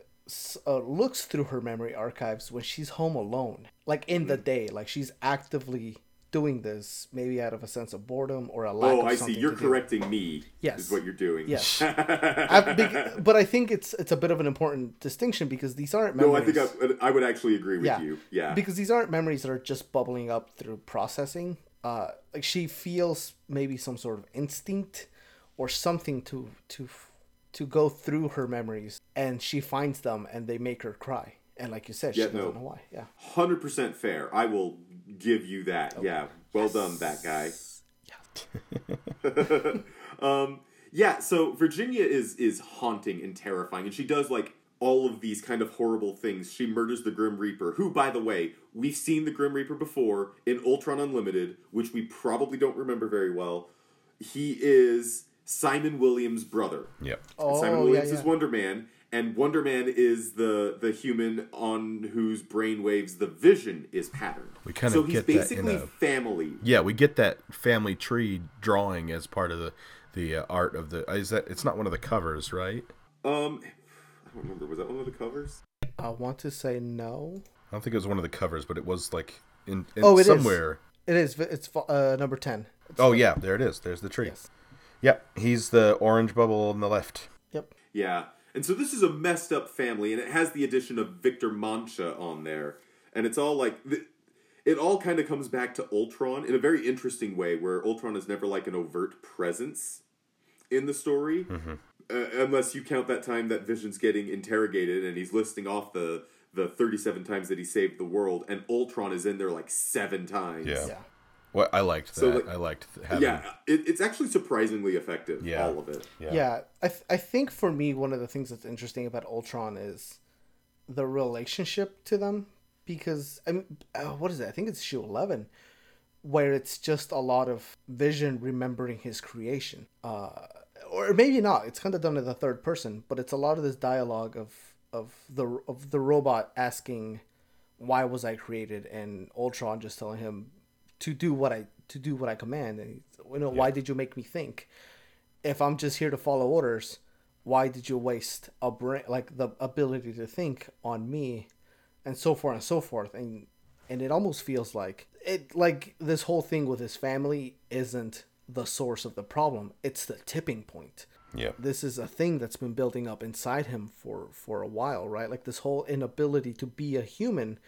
uh, looks through her memory archives when she's home alone, like in the day, like she's actively doing this, maybe out of a sense of boredom or a lack Oh, I see. You're to do. correcting me. Yes. Is what you're doing. Yes. I, but I think it's it's a bit of an important distinction because these aren't No, memories. I think I, I would actually agree with yeah. you. Yeah. Because these aren't memories that are just bubbling up through processing. Uh, like she feels maybe some sort of instinct or something to to to go through her memories, and she finds them, and they make her cry. And like you said, she Yeah, doesn't know why. Yeah. Hundred percent fair. I will give you that. Yeah. Well done, that guy. Yeah. um, yeah. So Virginia is is haunting and terrifying, and she does like all of these kind of horrible things. She murders the Grim Reaper, who, by the way, we've seen the Grim Reaper before in Ultron Unlimited, which we probably don't remember very well. He is Simon Williams' brother. Yep. And Oh, Simon yeah, Williams is. Wonder Man, and Wonder Man is the the human on whose brainwaves the Vision is patterned. We kinda so he's get that in basically a- family. Yeah, we get that family tree drawing as part of the the uh, art of the. Is that? It's not one of the covers, right? Um, I don't remember. Was that one of the covers? I want to say no. I don't think it was one of the covers, but it was like in, in Oh, it is. somewhere. It is. It's uh, number ten. Oh yeah, there it is. There's the tree. Yes. Yep, he's the orange bubble on the left. Yep. Yeah. And so this is a messed up family, and it has the addition of Victor Mancha on there and it's all like th- it all kind of comes back to Ultron in a very interesting way, where Ultron is never like an overt presence in the story, uh, unless you count that time that Vision's getting interrogated and he's listing off the the thirty seven times that he saved the world, and Ultron is in there like seven times. Yeah. Yeah. Well, I liked that. So, like- I liked th- having. yeah, it, it's actually surprisingly effective. Yeah. all of it. Yeah. Yeah, I, th- I think for me, one of the things that's interesting about Ultron is the relationship to them. Because, I mean, uh, what is it? I think it's issue 11, where it's just a lot of Vision remembering his creation. Uh, or maybe not. It's kind of done in the third person, but it's a lot of this dialogue of, of, the, of the robot asking, why was I created? And Ultron just telling him to do what I to do what I command. And you know, why did you make me think? if I'm just here to follow orders, why did you waste a brain like the ability to think on me, and so forth and so forth, and and it almost feels like it like this whole thing with his family isn't the source of the problem; it's the tipping point. Yeah. This is a thing that's been building up inside him for for a while, right? Like this whole inability to be a human,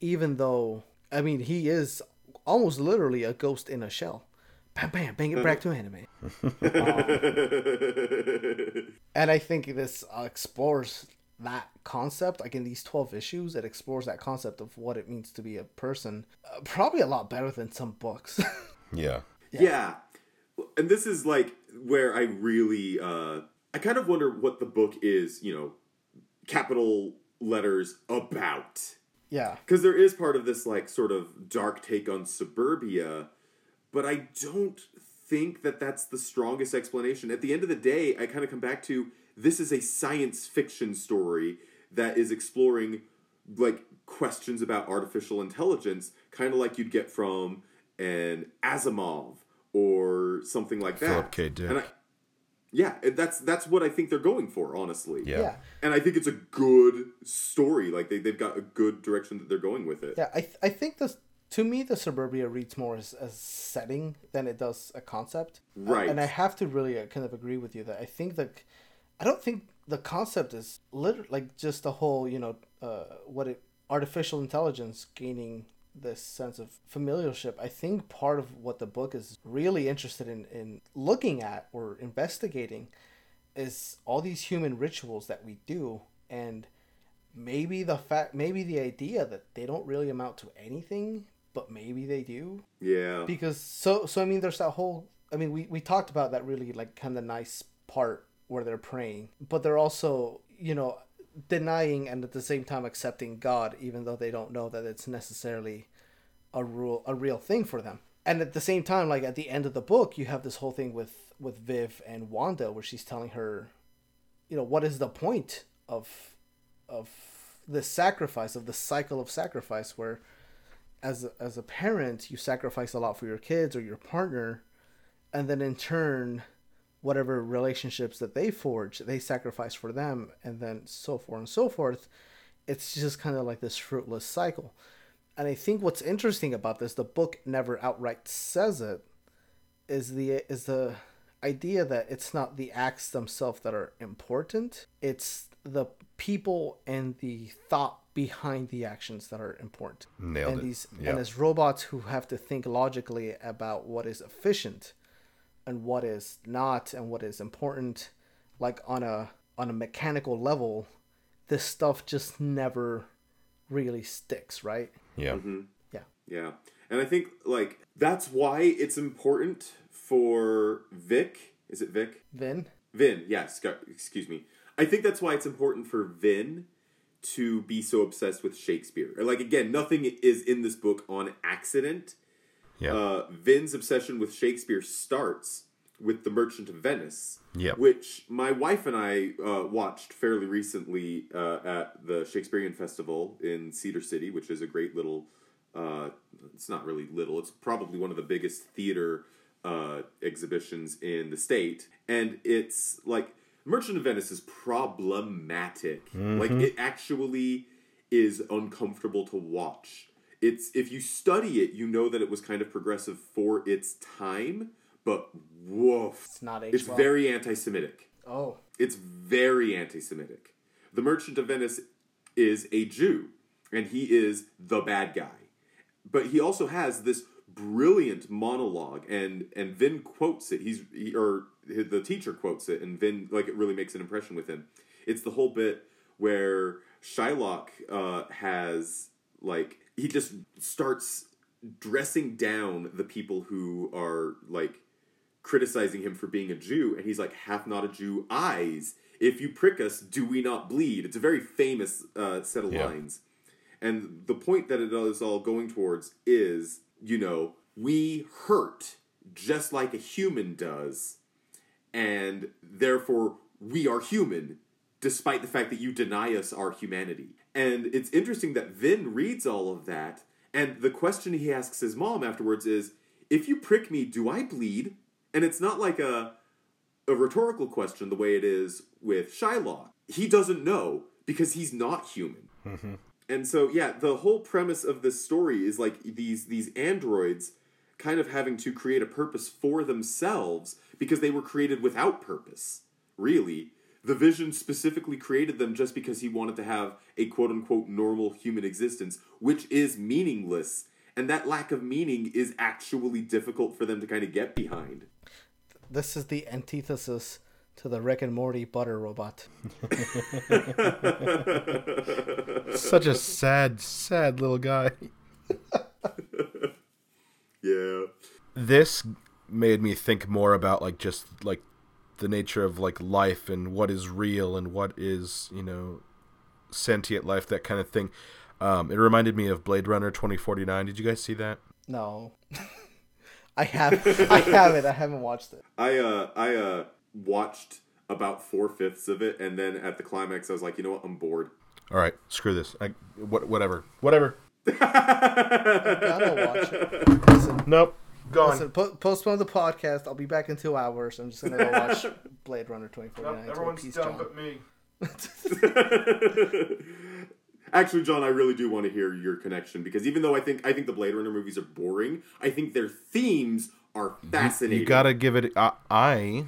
even though I mean he is almost literally a ghost in a shell. Bam, bam, bang it back to anime. and I think this uh, explores that concept. Like in these twelve issues, it explores that concept of what it means to be a person. Uh, probably a lot better than some books. Yeah. Yeah. And this is like where I really uh I kind of wonder what the book is, you know, capital letters about. Yeah, Cuz there is part of this like sort of dark take on suburbia, but I don't think that that's the strongest explanation. At the end of the day, I kind of come back to this is a science fiction story that is exploring like questions about artificial intelligence, kind of like you'd get from an Asimov or something like that. Philip K. Dick. And I, yeah, that's that's what I think they're going for, honestly. Yeah. yeah. And I think it's a good story. Like they they've got a good direction that they're going with it. Yeah, I, th- I think this to me the suburbia reads more as a setting than it does a concept. Right. And I have to really uh, kind of agree with you that I think that I don't think the concept is literally like just the whole you know uh, what it artificial intelligence gaining this sense of familiarship. I think part of what the book is really interested in in looking at or investigating is all these human rituals that we do and maybe the fact maybe the idea that they don't really amount to anything but maybe they do Yeah. because so so i mean there's that whole i mean we, we talked about that really like kind of nice part where they're praying but they're also you know denying and at the same time accepting god even though they don't know that it's necessarily a rule a real thing for them. And at the same time like at the end of the book you have this whole thing with with viv and wanda where she's telling her you know what is the point of of the sacrifice of the cycle of sacrifice where as as a parent you sacrifice a lot for your kids or your partner and then in turn whatever relationships that they forge they sacrifice for them and then so forth and so forth it's just kind of like this fruitless cycle and i think what's interesting about this the book never outright says it is the is the idea that it's not the acts themselves that are important it's the people and the thought behind the actions that are important Nailed and it. these Yeah. and as robots who have to think logically about what is efficient and what is not and what is important like on a on a mechanical level this stuff just never really sticks right Yeah. Mm-hmm. yeah Yeah. And I think like that's why it's important for Vic. Is it Vic? vin Vin, yes, sc- excuse me. I think that's why it's important for Vin to be so obsessed with Shakespeare. Like again, nothing is in this book on accident. Yeah. Uh, Vin's obsession with Shakespeare starts with The Merchant of Venice, Yep. which my wife and I uh, watched fairly recently uh, at the Shakespearean Festival in Cedar City, which is a great little. Uh, it's not really little. It's probably one of the biggest theater uh, exhibitions in the state, and it's like Merchant of Venice is problematic. Like it actually is uncomfortable to watch. It's if you study it, you know that it was kind of progressive for its time, but woof, It's not aged It's very anti-Semitic. oh It's very anti-Semitic. The Merchant of Venice is a Jew, and he is the bad guy. But he also has this brilliant monologue, and and Vin quotes it. He's he, or the teacher quotes it, and Vin like it really makes an impression with him. It's the whole bit where Shylock uh, has like he just starts dressing down the people who are like criticizing him for being a Jew, and he's like, "Hath not a Jew eyes? If you prick us, do we not bleed?" It's a very famous uh, set of Yeah. lines, and the point that it is all going towards is, you know, we hurt just like a human does, and therefore we are human, despite the fact that you deny us our humanity. And it's interesting that Vin reads all of that, and the question he asks his mom afterwards is, "If you prick me, do I bleed?" And it's not like a a rhetorical question the way it is with Shylock. He doesn't know because he's not human. Mm-hmm. And so yeah, the whole premise of this story is like these these androids kind of having to create a purpose for themselves because they were created without purpose. Really, the vision specifically created them just because he wanted to have a quote unquote normal human existence, which is meaningless. And that lack of meaning is actually difficult for them to kind of get behind. This is the antithesis to the Rick and Morty butter robot. Such a sad, sad little guy. Yeah. This made me think more about like just like the nature of like life and what is real and what is you know sentient life that kind of thing. Um, it reminded me of Blade Runner 2049. Did you guys see that? No. I have I haven't I haven't watched it. I uh I uh watched about four fifths of it, and then at the climax, I was like, you know what, I'm bored. All right, screw this. I what whatever whatever. Gotta watch it. Listen, Nope, gone. listen po- postpone the podcast. I'll be back in two hours. I'm just gonna go watch Blade Runner 2049. everyone's Peace, done John. but me. Actually, John, I really do want to hear your connection because even though I think I think the Blade Runner movies are boring, I think their themes are fascinating. You gotta give it. I, I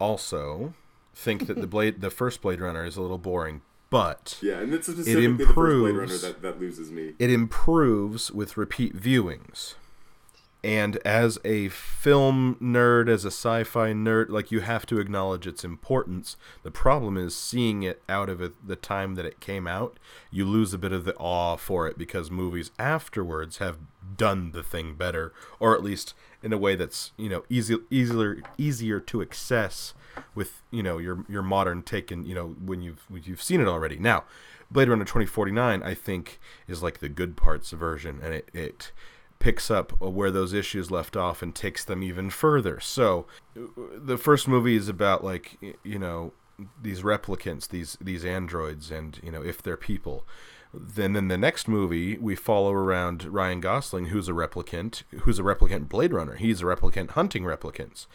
also think that the blade, the first Blade Runner, is a little boring, but yeah, and it's specifically the first Blade Runner improves- that, that loses me. it improves with repeat viewings. And as a film nerd, as a sci-fi nerd, like you have to acknowledge its importance. The problem is seeing it out of it, the time that it came out, you lose a bit of the awe for it because movies afterwards have done the thing better, or at least in a way that's you know easy, easier easier to access with you know your your modern take and you know when you've when you've seen it already. Now, Blade Runner 2049, I think, is like the good parts version, and it, it picks up where those issues left off and takes them even further. So, the first movie is about like you know these replicants, these these androids, and you know if they're people. Then, then the next movie we follow around Ryan Gosling, who's a replicant, who's a replicant Blade Runner. He's a replicant hunting replicants,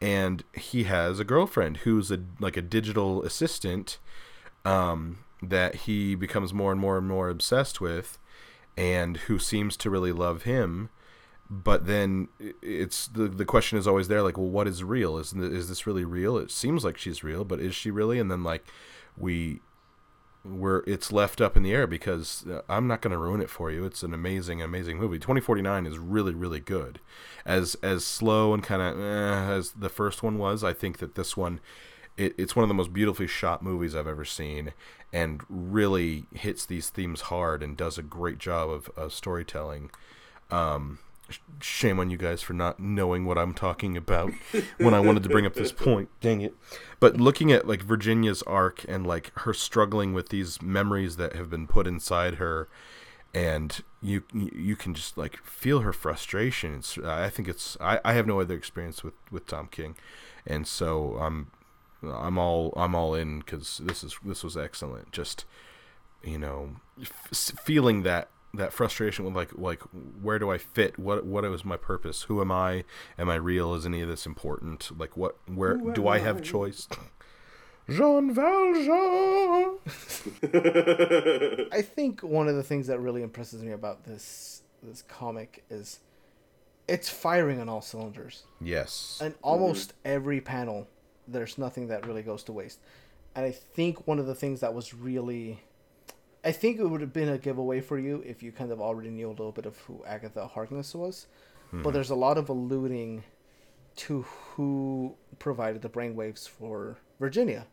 and he has a girlfriend who's a like a digital assistant um, that he becomes more and more and more obsessed with, and who seems to really love him. But then it's the the question is always there, like, well, what is real? Is is this really real? It seems like she's real, but is she really? And then like we we're it's left up in the air because uh, I'm not going to ruin it for you. It's an amazing, amazing movie. 2049 is really, really good. As as slow and kind of eh, as the first one was, I think that this one, it, it's one of the most beautifully shot movies I've ever seen, and really hits these themes hard and does a great job of, of storytelling. Um, shame on you guys for not knowing what I'm talking about when I wanted to bring up this point. Dang it. But looking at like Virginia's arc and like her struggling with these memories that have been put inside her and you you can just like feel her frustration. It's, I think it's I, I have no other experience with with Tom King. And so I'm I'm all I'm all in cuz this is this was excellent. Just you know f- feeling that that frustration with like like where do I fit? What what is my purpose? Who am I? Am I real? Is any of this important? Like what where do I have choice? Jean Valjean! I think one of the things that really impresses me about this this comic is it's firing on all cylinders. yes. And almost every panel, there's nothing that really goes to waste. And I think one of the things that was really I think it would have been a giveaway for you if you kind of already knew a little bit of who Agatha Harkness was. But there's a lot of alluding to who provided the brainwaves for Virginia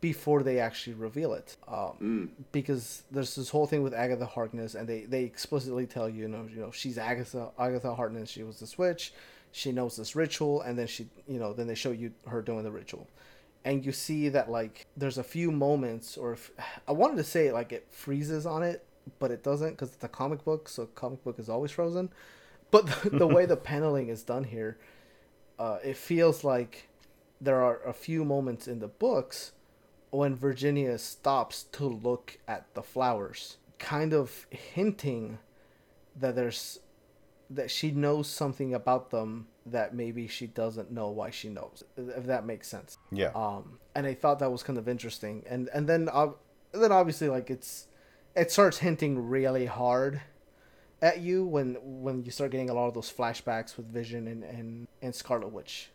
before they actually reveal it. Um, Because there's this whole thing with Agatha Harkness, and they, they explicitly tell you, you know, you know, she's Agatha Agatha Harkness. She was the switch. She knows this ritual, and then she, you know, then they show you her doing the ritual, and you see that like there's a few moments, or if, I wanted to say like it freezes on it, but it doesn't because it's a comic book, so comic book is always frozen. But the, the way the paneling is done here, uh, it feels like there are a few moments in the books when Virginia stops to look at the flowers, kind of hinting that there's that she knows something about them that maybe she doesn't know why she knows. If that makes sense. Yeah. Um, and I thought that was kind of interesting. And and then uh, then obviously like it's it starts hinting really hard at you when when you start getting a lot of those flashbacks with Vision and and, and Scarlet Witch,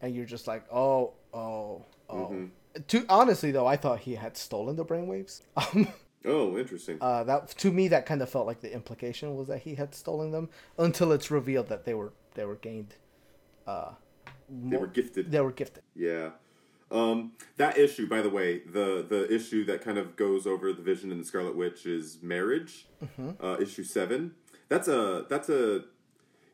and you're just like, oh, oh, oh. To honestly though, I thought he had stolen the brainwaves. Um, Oh, interesting. uh, that to me that kind of felt like the implication was that he had stolen them until it's revealed that they were they were gained. Uh, they were gifted. they were gifted. Yeah. Um, that issue, by the way, the the issue that kind of goes over the Vision and the Scarlet Witch is marriage. Uh, issue seven. That's a that's a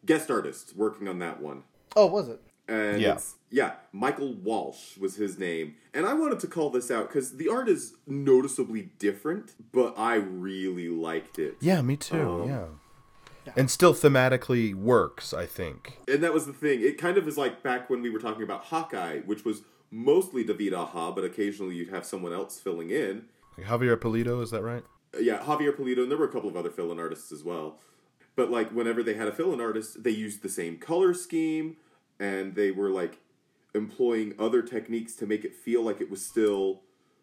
guest artist working on that one. Oh, was it? And Yeah. it's, yeah, Michael Walsh was his name. And I wanted to call this out because the art is noticeably different, but I really liked it. Yeah, me too. Um, yeah. And still thematically works, I think. And that was the thing. It kind of is like back when we were talking about Hawkeye, which was mostly David Aja, but occasionally you'd have someone else filling in. Like Javier Pulido, is that right? Uh, Yeah, Javier Pulido, and there were a couple of other fill-in artists as well. But like whenever they had a fill-in artist, they used the same color scheme, and they were like employing other techniques to make it feel like it was still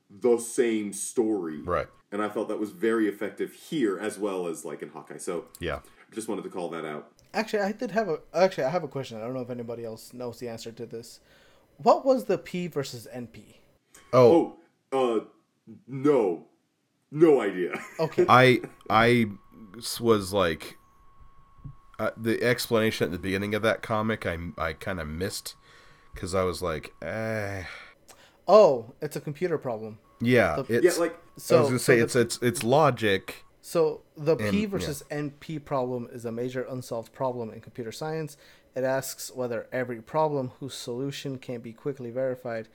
the same story. Right. And I felt that was very effective here as well as like in Hawkeye. So Yeah. Just wanted to call that out. Actually, I did have a. Actually, I have a question. I don't know if anybody else knows the answer to this. What was the P versus NP? Oh, Oh, uh, no, no idea. Okay. I I was like uh, the explanation at the beginning of that comic. I I kind of missed because I was like, eh. oh, it's a computer problem. Yeah, The- it's, yeah, like so. I So was gonna say so it's the, it's it's logic. so the P And- yeah. versus NP problem is a major unsolved problem in computer science. It asks whether every problem whose solution can be quickly verified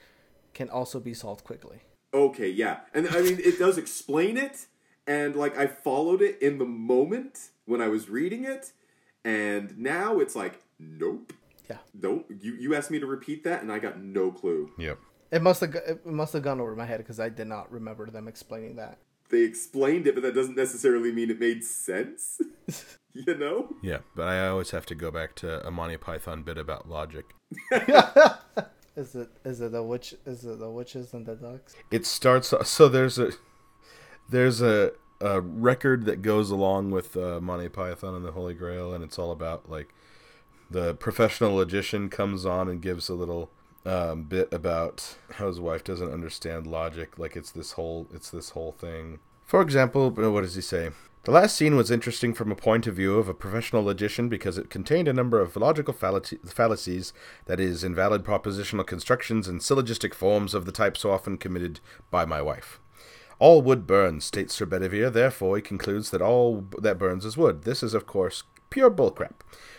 can also be solved quickly. Okay, yeah. And I mean, it does explain it, and like I followed it in the moment when I was reading it, and now it's like, nope. Yeah. Nope. You, you asked me to repeat that, and I got no clue. Yep. It must have it must have gone over my head because I did not remember them explaining that. They explained it, but that doesn't necessarily mean it made sense. you know? Yeah, but I always have to go back to a Monty Python bit about logic. Is it is it the witch is it the witches and the ducks? It starts so there's a there's a a record that goes along with uh, Monty Python and the Holy Grail, and it's all about like the professional logician comes on and gives a little um, bit about how his wife doesn't understand logic. Like it's this whole it's this whole thing. For example, what does he say? The last scene was interesting from a point of view of a professional logician because it contained a number of logical fallacies, that is, invalid propositional constructions and syllogistic forms of the type so often committed by my wife. All wood burns, states Sir Bedivere. Therefore, he concludes that all that burns is wood. This is, of course, pure bullcrap.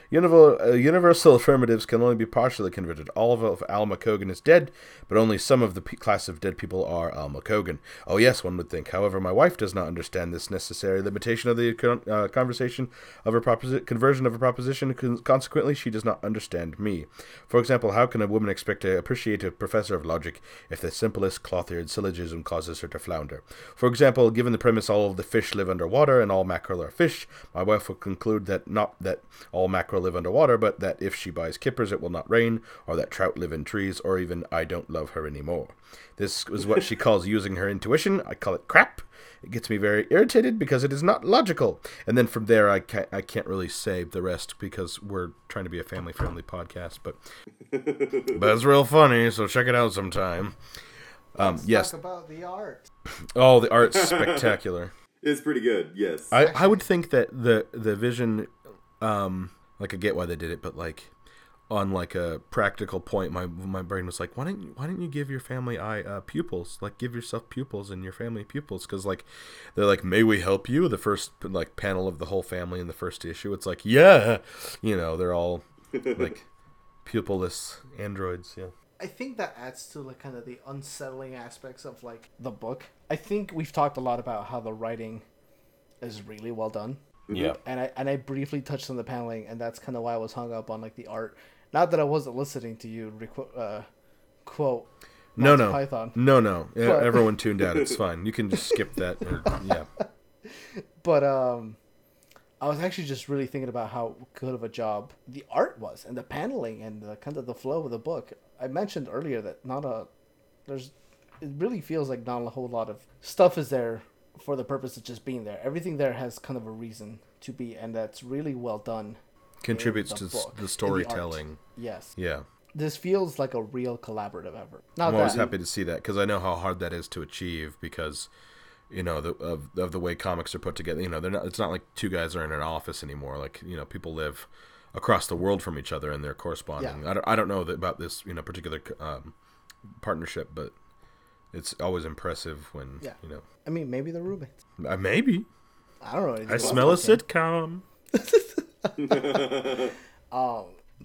Uh, universal affirmatives can only be partially converted. All of Alma Cogan is dead, but only some of the class of dead people are Alma Cogan. Oh, yes, one would think. However, my wife does not understand this necessary limitation of the con- uh, conversation of a proposi- conversion of a proposition. Con- consequently, she does not understand me. For example, how can a woman expect to appreciate a professor of logic if the simplest cloth-eared syllogism causes her to flounder? For example, given the premise all of the fish live underwater and all mackerel are fish, my wife will conclude that not that all mackerel live underwater, but that if she buys kippers it will not rain, or that trout live in trees, or even I don't love her anymore. This is what she calls using her intuition. I call it crap. It gets me very irritated because it is not logical. And then from there, I can't, I can't really say the rest because we're trying to be a family friendly podcast. But but it's real funny, so check it out sometime. Um, Let's yes. talk about the art. Oh, the art's spectacular. It's pretty good. Yes. I, I would think that the the vision, um, like I get why they did it, but like on like a practical point, my my brain was like, why don't you, why don't you give your family eye uh, pupils? Like give yourself pupils and your family pupils, because like they're like, may we help you? The first like panel of the whole family in the first issue, it's like, yeah, you know, they're all like pupilless androids. Yeah. I think that adds to like kind of the unsettling aspects of like the book. I think we've talked a lot about how the writing is really well done. Yeah. and I and I briefly touched on the paneling, and that's kind of why I was hung up on like the art. Not that I wasn't listening to you requ- uh, quote. No, no, Python, no, no. But- Everyone tuned out. It's fine. You can just skip that. Or, yeah. but um, I was actually just really thinking about how good of a job the art was, and the paneling, and the kind of the flow of the book. I mentioned earlier that not a there's it really feels like not a whole lot of stuff is there for the purpose of just being there. Everything there has kind of a reason to be, and that's really well done. Contributes the to book, the the storytelling. Yes. Yeah. this feels like a real collaborative effort. Not I'm always that happy to see that because I know how hard that is to achieve because you know the, of of the way comics are put together. You know, they're not. It's not like two guys are in an office anymore. Like you know, people live across the world from each other and they're corresponding. Yeah. I don't. I don't know about this you know particular um, partnership, but it's always impressive when Yeah. you know. I mean, maybe they're roommates. Uh, maybe I don't know. anything I about smell a Tolkien. sitcom.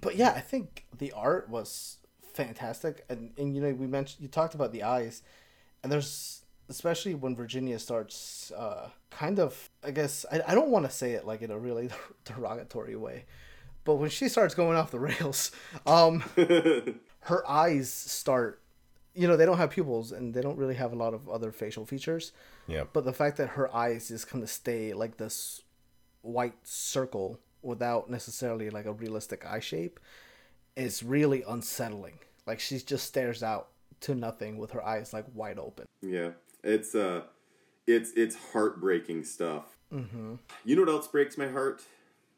But yeah, I think the art was fantastic, and and you know we mentioned you talked about the eyes, and there's especially when Virginia starts uh, kind of I guess I, I don't want to say it like in a really derogatory way, but when she starts going off the rails, um, her eyes start. You know they don't have pupils and they don't really have a lot of other facial features. Yeah. But the fact that her eyes just kind of stay like this white circle without necessarily like a realistic eye shape is really unsettling. Like she just stares out to nothing with her eyes like wide open. Yeah, it's uh, it's it's heartbreaking stuff. Mm-hmm. You know what else breaks my heart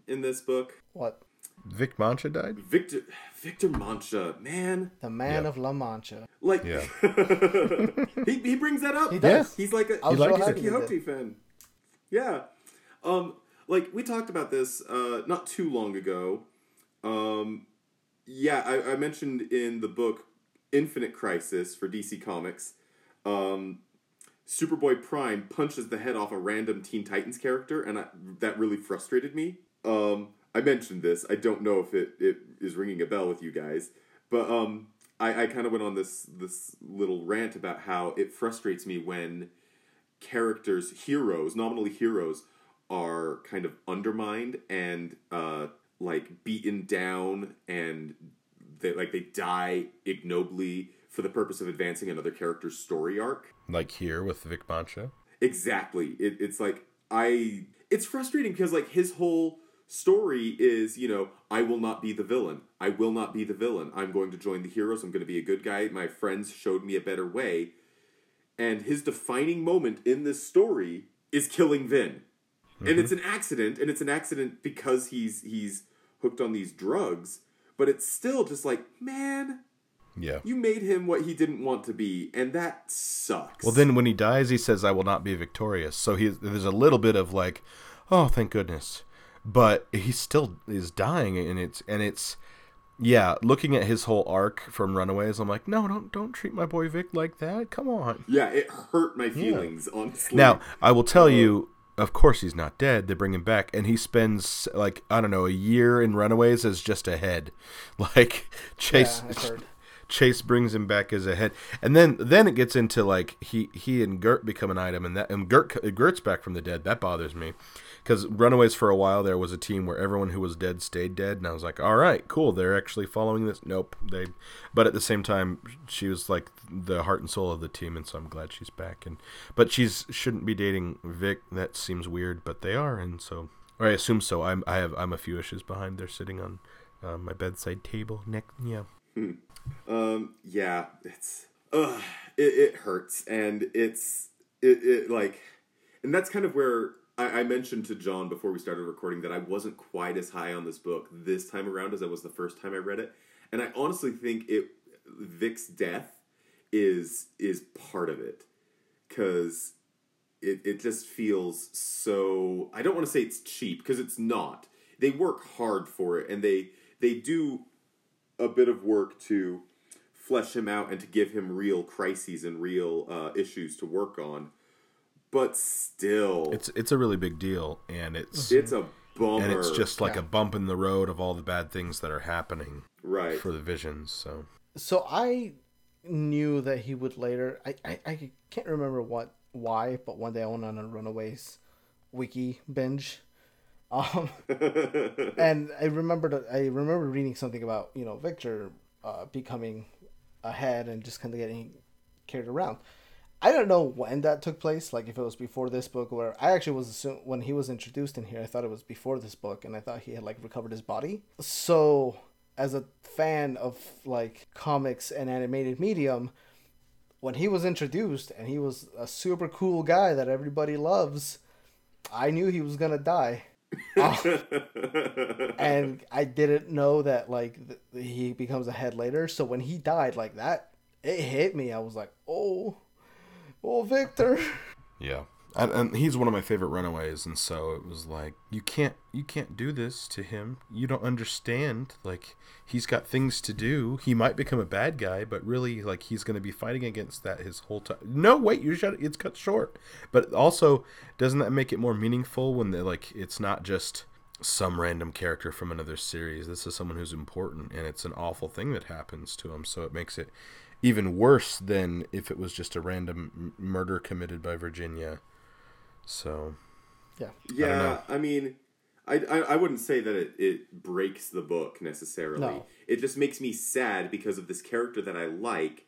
in this book? What? Vic Mancha died. Victor Victor Mancha, man, The man Yeah. of La Mancha. like Yeah. he he brings that up. He does. He's like a I was he's so like a happy Quixote fan. Yeah, um, like we talked about this uh, not too long ago. Um, yeah, I, I mentioned in the book Infinite Crisis for DC Comics. Um, Superboy Prime punches the head off a random Teen Titans character, and I, that really frustrated me. Um, I mentioned this. I don't know if it, it is ringing a bell with you guys, but um, I, I kind of went on this this little rant about how it frustrates me when characters, heroes, nominally heroes, are kind of undermined and uh, like beaten down, and they like they die ignobly for the purpose of advancing another character's story arc. Like here with Vic Mancha. Exactly. It, it's like I. It's frustrating because like his whole story is you know I will not be the villain. I will not be the villain. I'm going to join the heroes. I'm going to be a good guy. My friends showed me a better way. And his defining moment in this story is killing Vin. And it's mm-hmm. an accident, and it's an accident because he's he's hooked on these drugs. But it's still just like, man, Yeah. you made him what he didn't want to be, and that sucks. Well, then when he dies, he says, "I will not be victorious." So he there's a little bit of like, "Oh, thank goodness," but he still is dying, and it's and it's yeah. Looking at his whole arc from Runaways, I'm like, no, don't don't treat my boy Vic like that. Come on. Yeah, it hurt my feelings, honestly. Now I will tell uh-huh. you. Of course, he's not dead. They bring him back, and he spends like I don't know a year in Runaways as just a head. Like Chase, Yeah. Chase brings him back as a head, and then then it gets into like he he and Gert become an item, and that and Gert Gert's back from the dead. That bothers me because Runaways for a while there was a team where everyone who was dead stayed dead, and I was like, all right, cool, they're actually following this. Nope, they. But at the same time, she was like the heart and soul of the team, and so I'm glad she's back. And but she's shouldn't be dating Vic. That seems weird, but they are, and so or I assume so. I'm I have I'm a few issues behind. They're sitting on uh, my bedside table. Neck, yeah. Um, yeah, it's ugh, it, it hurts, and it's it, it like, and that's kind of where I, I mentioned to John before we started recording that I wasn't quite as high on this book this time around as I was the first time I read it, and I honestly think it Vic's death is is part of it because it, it just feels so i don't want to say it's cheap because it's not. They work hard for it and they they do a bit of work to flesh him out and to give him real crises and real uh, issues to work on but still It's it's a really big deal, and it's it's a bummer and it's just like Yeah. a bump in the road of all the bad things that are happening right for the visions. So So I knew that he would later. I, I, I can't remember what why, but one day I went on a Runaways wiki binge, um, and I remembered I remember reading something about you know Victor uh, becoming ahead and just kind of getting carried around. I don't know when that took place, like if it was before this book or I actually was assume when he was introduced in here, I thought it was before this book and I thought he had like recovered his body. So as a fan of like comics and animated medium, when he was introduced and he was a super cool guy that everybody loves, I knew he was gonna die. and I didn't know that like th- he becomes a head later. So when he died like that, it hit me. I was like, oh, oh, Victor. yeah, and, and he's one of my favorite runaways, and so it was like you can't you can't do this to him. You don't understand. Like he's got things to do. He might become a bad guy, but really like he's going to be fighting against that his whole time. No, wait, you shut. It's cut short. But also, doesn't that make it more meaningful when they like it's not just some random character from another series. This is someone who's important, and it's an awful thing that happens to him. So it makes it even worse than if it was just a random murder committed by Virginia. So Yeah. Yeah, I, mean, I, I I wouldn't say that it, it breaks the book necessarily. No. It just makes me sad because of this character that I like,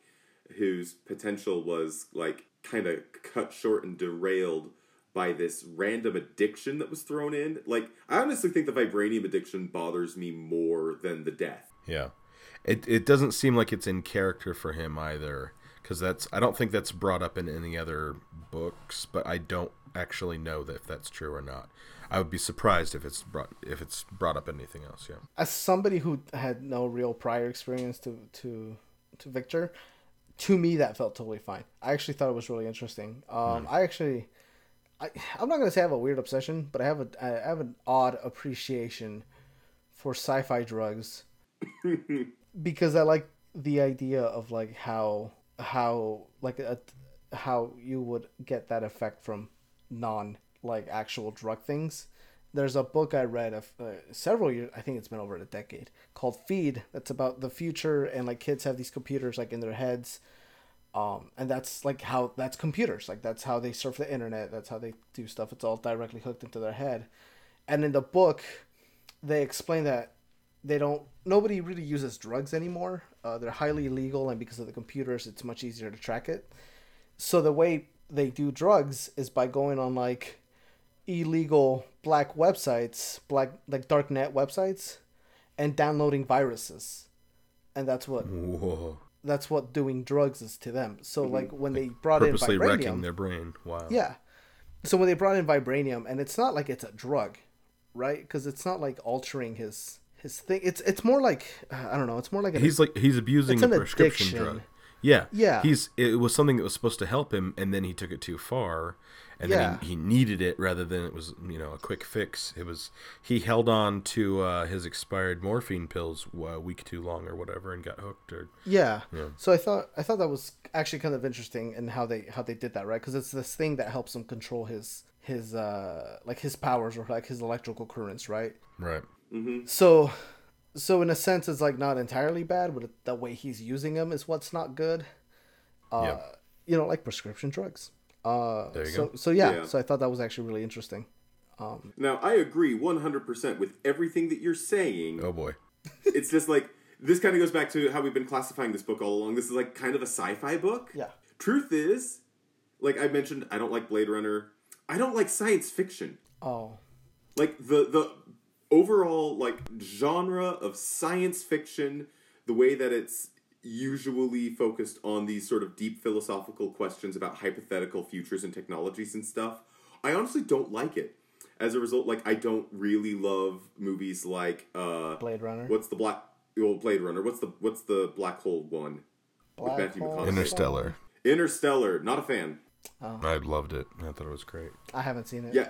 whose potential was like kind of cut short and derailed by this random addiction that was thrown in. Like, I honestly think the vibranium addiction bothers me more than the death. yeah, it it doesn't seem like it's in character for him either. Because that's I don't think that's brought up in any other books, but I don't actually know that if that's true or not. I would be surprised if it's brought if it's brought up anything else. Yeah. As somebody who had no real prior experience to to to Victor, to me that felt totally fine. I actually thought it was really interesting. Um, I actually, I I'm not gonna say I have a weird obsession, but I have a I have an odd appreciation for sci-fi drugs because I like the idea of like how how like a, how you would get that effect from non like actual drug things. There's a book I read of uh, several years. I think it's been over a decade called Feed. That's about the future and like kids have these computers like in their heads, um, and that's like how that's computers. Like that's how they surf the internet. That's how they do stuff. It's all directly hooked into their head. And in the book, they explain that they don't nobody really uses drugs anymore uh, they're highly illegal and because of the computers it's much easier to track it so the way they do drugs is by going on like illegal black websites black like dark net websites and downloading viruses and that's what Whoa. that's what doing drugs is to them so like when they brought in Purposely vibranium wrecking their brain. Wow. yeah. So when they brought in vibranium, and it's not like it's a drug, right? Because it's not like altering his his thing. It's it's more like uh, I don't know. It's more like an, He's like he's abusing a prescription addiction. drug. Yeah. Yeah. He's it was something that was supposed to help him and then he took it too far and Yeah. then he, he needed it rather than it was, you know, a quick fix. It was he held on to uh, his expired morphine pills a week too long or whatever and got hooked or yeah. Yeah. So I thought I thought that was actually kind of interesting in how they how they did that, right? Because it's this thing that helps him control his his uh like his powers or like his electrical currents, right? right. Mm-hmm. So so in a sense, it's like not entirely bad, but the way he's using them is what's not good. Uh, Yeah. You know, like prescription drugs. Uh, There you so, go. So yeah, Yeah. so I thought that was actually really interesting. Now, I agree 100% with everything that you're saying. Oh boy. it's just like this kind of goes back to how we've been classifying this book all along. This is like kind of a sci-fi book. Yeah. Truth is, like I mentioned, I don't like Blade Runner. I don't like science fiction. Oh, Like the the overall like genre of science fiction, the way that it's usually focused on these sort of deep philosophical questions about hypothetical futures and technologies and stuff. I honestly don't like it. As a result, like I don't really love movies like uh Blade Runner. What's the black well Blade Runner? What's the what's the black hole one? Black Matthew Hole McConaughey. Interstellar. Interstellar, not a fan. I loved it. I thought it was great. I haven't seen it. Yeah.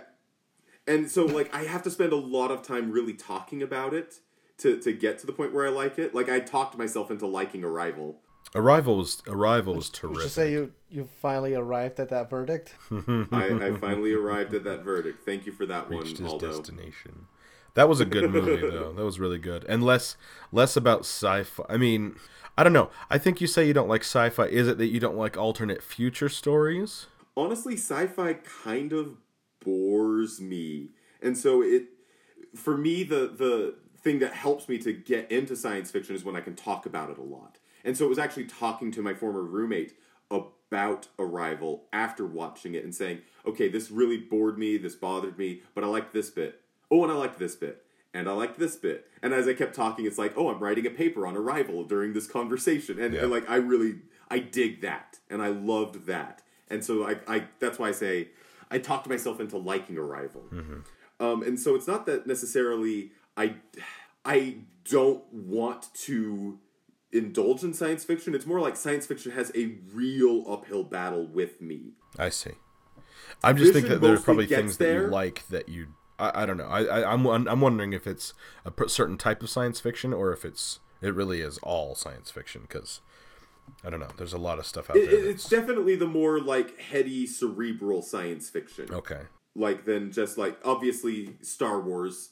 And so like I have to spend a lot of time really talking about it to to get to the point where I like it. Like I talked myself into liking Arrival. Arrival was Arrival was Would terrific. you say you you finally arrived at that verdict? I, I finally arrived at that verdict. Thank you for that reached one, his Aldo. destination. That was a good movie though. That was really good. And less less about sci-fi. I mean, I don't know. I think you say you don't like sci-fi. Is it that you don't like alternate future stories? honestly sci-fi kind of bores me. And so it for me the the thing that helps me to get into science fiction is when i can talk about it a lot. And so it was actually talking to my former roommate about arrival after watching it and saying okay this really bored me this bothered me but i liked this bit. Oh and i liked this bit. And I liked this bit. And as I kept talking, it's like, oh, I'm writing a paper on Arrival during this conversation, and, and like I really, I dig that, and I loved that, and so I, I that's why I say I talked myself into liking Arrival. Um, and so it's not that necessarily I, I don't want to indulge in science fiction. It's more like science fiction has a real uphill battle with me. I see. I just think that there's probably things that you like that you. I, I don't know. I, I I'm I'm wondering if it's a certain type of science fiction or if it's it really is all science fiction because I don't know. There's a lot of stuff out It, there. it- it's definitely the more like heady, cerebral science fiction. okay. like than just like obviously Star Wars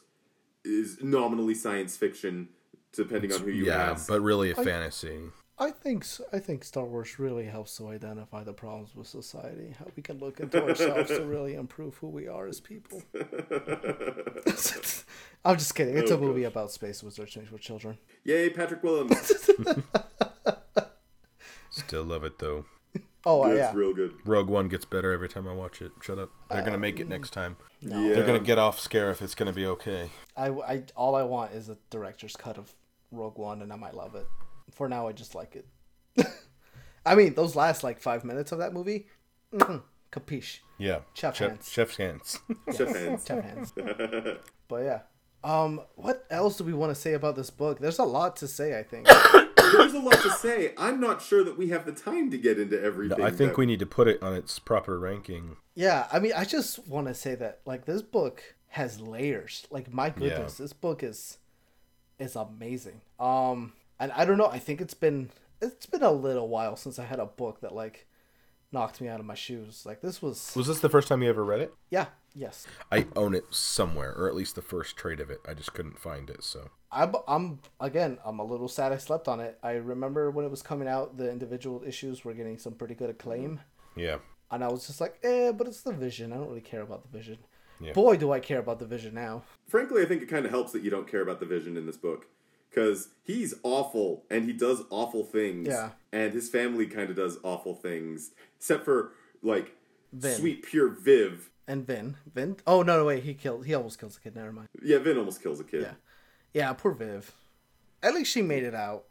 is nominally science fiction depending on who you Yeah, ask. but really a fantasy. I think s- I think Star Wars really helps to identify the problems with society. How we can look into ourselves to really improve who we are as people. I'm just kidding. It's a Oh, movie about space wizards made for children. Yay, Patrick Willems. Still love it though. Oh It's yeah, real good. Rogue One gets better every time I watch it. Shut up. They're gonna make it next time. no. Yeah. They're gonna get off scare if it's gonna be okay. I, I all I want is a director's cut of Rogue One, and I might love it. For now, I just like it. I mean, those last like five minutes of that movie, mm, capiche, Yeah. Chef Chef, hands. chef's hands. Chef hands. chef hands. but yeah, um, what else do we want to say about this book? There's a lot to say. I think. There's a lot to say. I'm not sure that we have the time to get into everything. I think that- we need to put it on its proper ranking. Yeah, I mean, I just want to say that like this book has layers. Like my goodness, this book is is amazing. Um, and I don't know. I think it's been it's been a little while since I had a book that like knocked me out of my shoes. Like this was, Was this the first time you ever read it? yeah, yes. I own it somewhere, or at least the first trade of it. I just couldn't find it. So I'm, I'm again, I'm a little sad I slept on it. I remember when it was coming out, the individual issues were getting some pretty good acclaim. yeah, And I was just like, eh, but it's the vision. I don't really care about the vision. Yeah. Boy, do I care about the vision now. Frankly, I think it kind of helps that you don't care about the vision in this book. Because he's awful and he does awful things. Yeah. And his family kind of does awful things. Except for, like, Vin. sweet, pure Viv. And Vin, Vin. Oh no, no wait, he killed. He almost kills the kid. Never mind. Yeah, Vin almost kills a kid. Yeah, yeah. Poor Viv. At least she made it out.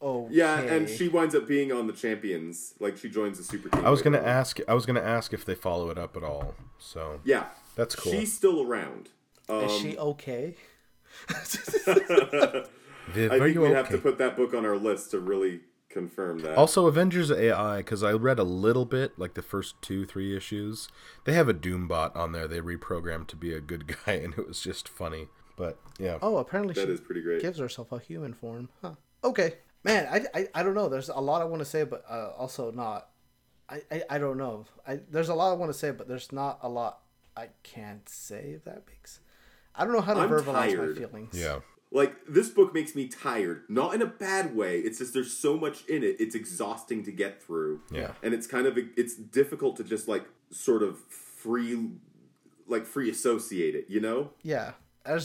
Oh Yeah, and she winds up being on the champions. Like she joins the super team. I was later gonna on. ask. I was gonna ask if they follow it up at all. So Yeah, That's cool. She's still around. Um, is she okay? Viv, I are think you we okay? have to put that book on our list to really confirm that. Also, Avengers AI, because I read a little bit, like the first two, three issues. They have a Doombot on there. They reprogrammed to be a good guy, and it was just funny. But yeah, Oh, apparently that she is pretty great. gives herself a human form. Huh. Okay, man. I, I, I don't know. There's a lot I want to say, but uh, also not. I, I, I don't know. I there's a lot I want to say, but there's not a lot I can't say. If that makes. I don't know how to I'm verbalize tired. my feelings. yeah, Like this book makes me tired, not in a bad way. It's just there's so much in it. It's exhausting to get through. Yeah. And it's kind of it's difficult to just like sort of free like free associate it, you know? Yeah, I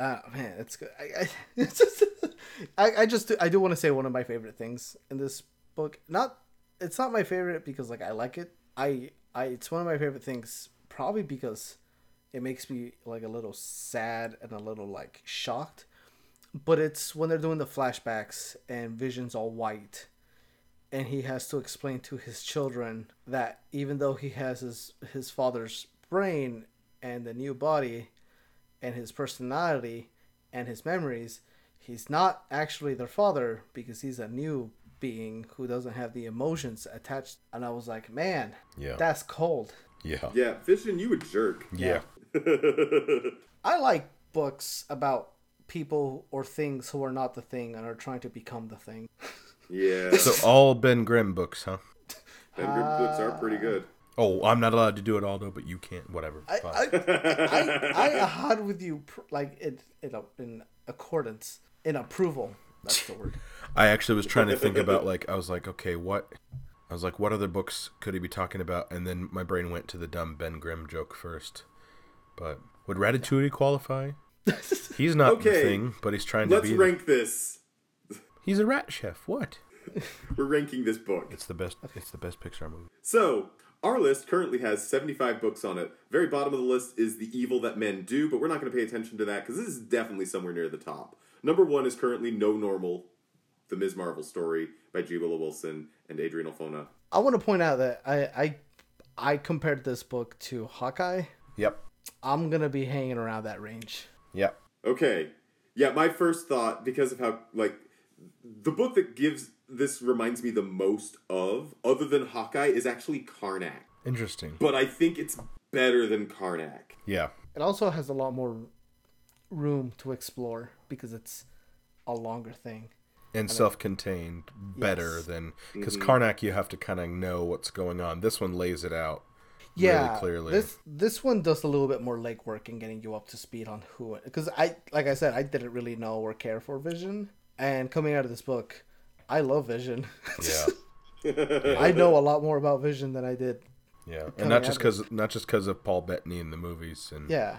uh, man, it's good. I, I, just, I, I just do, I do want to say one of my favorite things in this book. Not it's not my favorite because like I like it. I I it's one of my favorite things probably because it makes me like a little sad and a little like shocked. But it's when they're doing the flashbacks and Vision's all white and he has to explain to his children that even though he has his his father's brain and the new body and his personality and his memories, he's not actually their father because he's a new being who doesn't have the emotions attached. And I was like, man, Yeah. that's cold. Yeah. Yeah, Vision, you a jerk. Yeah. I like books about people or things who are not the thing and are trying to become the thing. Yeah. So all Ben Grimm books, huh? Ben Grimm books are pretty uh, good. Oh, I'm not allowed to do it all though, but you can't. Whatever. I, Fine. I, I, I had with you like in in, in accordance in approval. That's the word. I actually was trying to think about like I was like, okay, what? I was like, what other books could he be talking about? And then my brain went to the dumb Ben Grimm joke first. But would Ratatouille qualify? He's not the thing, but he's trying to be. Let's be. rank this. He's a rat chef. What? We're ranking this book. It's the best. It's the best Pixar movie. So, our list currently has 75 books on it. Very bottom of the list is The Evil That Men Do, but we're not going to pay attention to that because this is definitely somewhere near the top. Number one is currently No Normal, the Ms. Marvel story by G. Willow Wilson and Adrian Alphona. I want to point out that I I I compared this book to Hawkeye. Yep. I'm gonna be hanging around that range. Yep. Okay. Yeah, my first thought, because of how, like, the book that gives this reminds me the most of, other than Hawkeye, is actually Karnak. Interesting. But I think it's better than Karnak. Yeah. It also has a lot more room to explore because it's a longer thing. And self-contained, better Yes. than because mm-hmm. Karnak, you have to kind of know what's going on. This one lays it out Yeah, really clearly. this this one does a little bit more legwork in getting you up to speed on who. Because I, like I said, I didn't really know or care for Vision, and coming out of this book, I love Vision. yeah. I know a lot more about Vision than I did. Yeah, and not just because not just because of Paul Bettany in the movies and Yeah,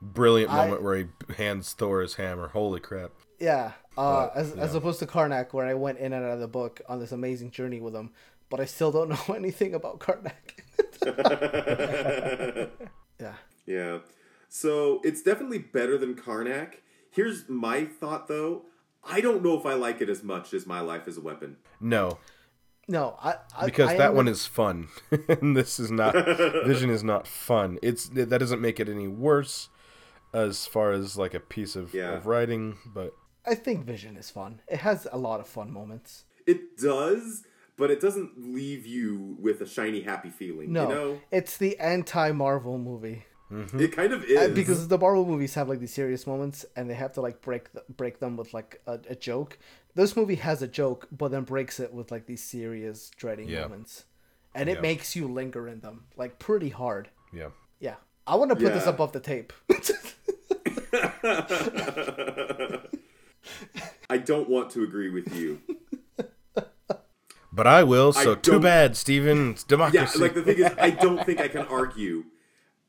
brilliant I- moment where he hands Thor his hammer. Holy crap! yeah. Uh, But, as as opposed to Karnak, where I went in and out of the book on this amazing journey with him, but I still don't know anything about Karnak. yeah. Yeah. So it's definitely better than Karnak. Here's my thought though. I don't know if I like it as much as My Life as a Weapon. No, No, I, I because I that am one gonna- is fun, and this is not. Vision is not fun. It's that doesn't make it any worse as far as like a piece of, Yeah. of writing, but I think Vision is fun. It has a lot of fun moments. It does, but it doesn't leave you with a shiny, happy feeling. No, You know? it's the anti-Marvel movie It kind of is. Uh, because the Marvel movies have like these serious moments, and they have to like break th- break them with like a, a joke. This movie has a joke, but then breaks it with like these serious, dreading Yeah. moments, and it Yeah. makes makes you linger in them like pretty hard. yeah. Yeah, I want to put this Yeah. above the tape. I don't want to agree with you. But I will. So too bad, Steven. It's Yeah, democracy. like the thing is, I don't think I can argue.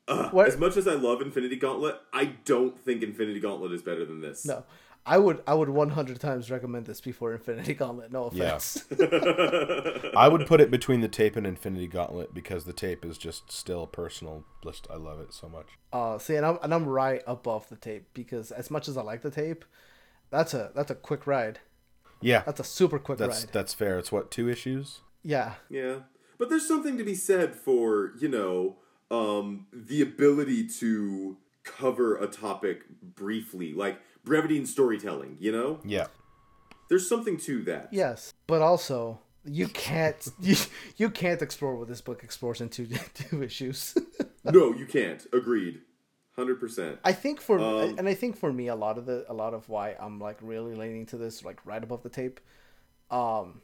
Uh, What- as much as I love Infinity Gauntlet, I don't think Infinity Gauntlet is better than this. no, I would I would 100 times recommend this before Infinity Gauntlet. No Yeah. offense. I would put it between the tape and Infinity Gauntlet because the tape is just still personal list. I love it so much. Uh, see, and I'm and I'm right above the tape because as much as I like the tape, that's a that's a quick ride. Yeah, That's a super quick that's ride. that's fair. It's what two issues? Yeah, Yeah, but there's something to be said for you know um, the ability to cover a topic briefly, like brevity in storytelling. You know, Yeah, there's something to that. yes, but also you can't you, you can't explore what this book explores in two two issues. No, you can't. Agreed. Hundred percent. I think for Um, and I think for me a lot of the a lot of why I'm like really leaning to this like right above the tape, um,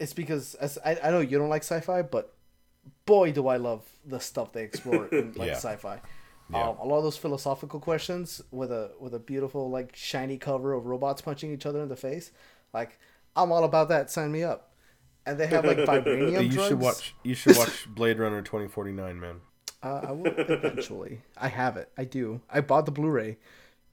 it's because as I, I know you don't like sci-fi, but boy do I love the stuff they explore in like Yeah. sci-fi. Yeah. Um, a lot of those philosophical questions with a with a beautiful like shiny cover of robots punching each other in the face, like I'm all about that. Sign me up. And they have like vibranium you drugs. should watch. You should watch Blade Runner twenty forty nine, man. Uh, I will eventually. I have it. I do. I bought the Blu-ray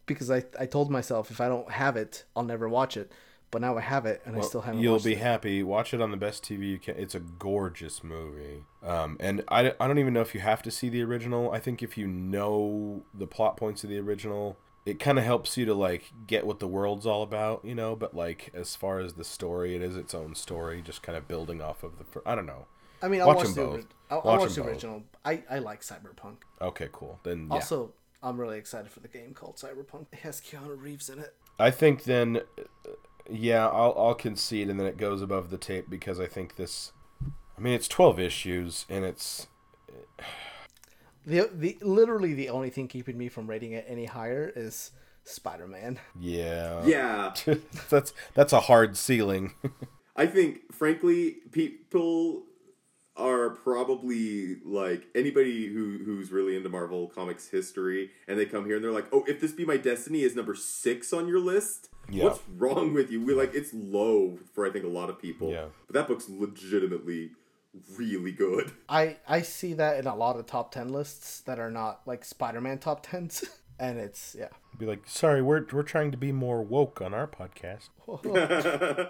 because I I told myself if I don't have it, I'll never watch it. But now I have it, and I still haven't. You'll be it. happy. Watch it on the best TV you can. It's a gorgeous movie. Um, and I, I don't even know if you have to see the original. I think if you know the plot points of the original, it kind of helps you to like get what the world's all about, you know. But like as far as the story, it is its own story, just kind of building off of the. fir- I don't know. I mean, I'll watch watch, them the, both. ori- I'll, I'll Watch watch the both. original. I, I like Cyberpunk. Okay, cool. Then yeah. Also, I'm really excited for the game called Cyberpunk. It has Keanu Reeves in it. I think then uh, Yeah, I'll I'll concede, and then it goes above the tape because I think this. I mean, it's twelve issues, and it's The the literally the only thing keeping me from rating it any higher is Spider Man. yeah, Yeah, that's that's a hard ceiling. I think, frankly, people are probably like anybody who who's really into Marvel Comics history, and they come here and they're like, "Oh, if this be my destiny is number six on your list, Yeah. what's wrong with you?" We like it's low for I think a lot of people. Yeah. but that book's legitimately really good. I I see that in a lot of top ten lists that are not like Spider Man top tens, and it's yeah. Be like, sorry, we're we're trying to be more woke on our podcast.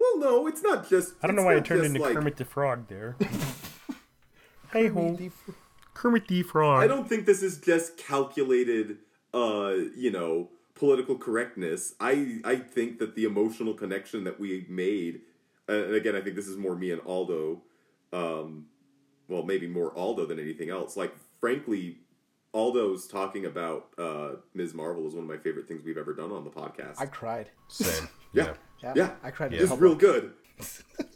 Well, no, it's not just. I don't know why I turned into like- Kermit the Frog there. hey ho, Kermit the Frog. I don't think this is just calculated, uh, you know, political correctness. I I think that the emotional connection that we made, and again, I think this is more me and Aldo, um, well, maybe more Aldo than anything else. Like, frankly, Aldo's talking about uh, Ms. Marvel is one of my favorite things we've ever done on the podcast. I cried. Same. yeah. Yeah, yeah, I cried. in It's real good.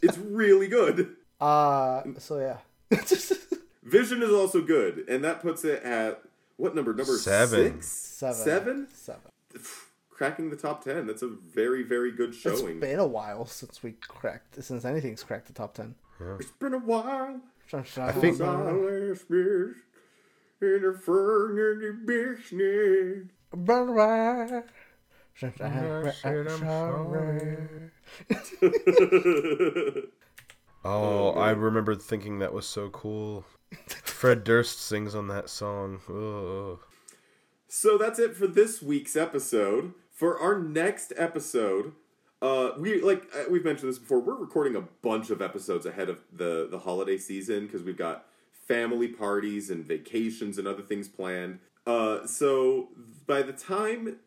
it's really good. Uh, so yeah. Vision is also good, and that puts it at what number? Number Seven. six, Seven. seven. Seven. cracking the top 10 that's a very very good showing. It's been a while since we cracked since anything's cracked the top ten. it's been a while I think- Silas Smith in the fern in the Oh, I remember thinking that was so cool. Fred Durst sings on that song. Ugh. so that's it for this week's episode for our next episode uh we like uh, we've mentioned this before we're recording a bunch of episodes ahead of the the holiday season because we've got family parties and vacations and other things planned uh so by the time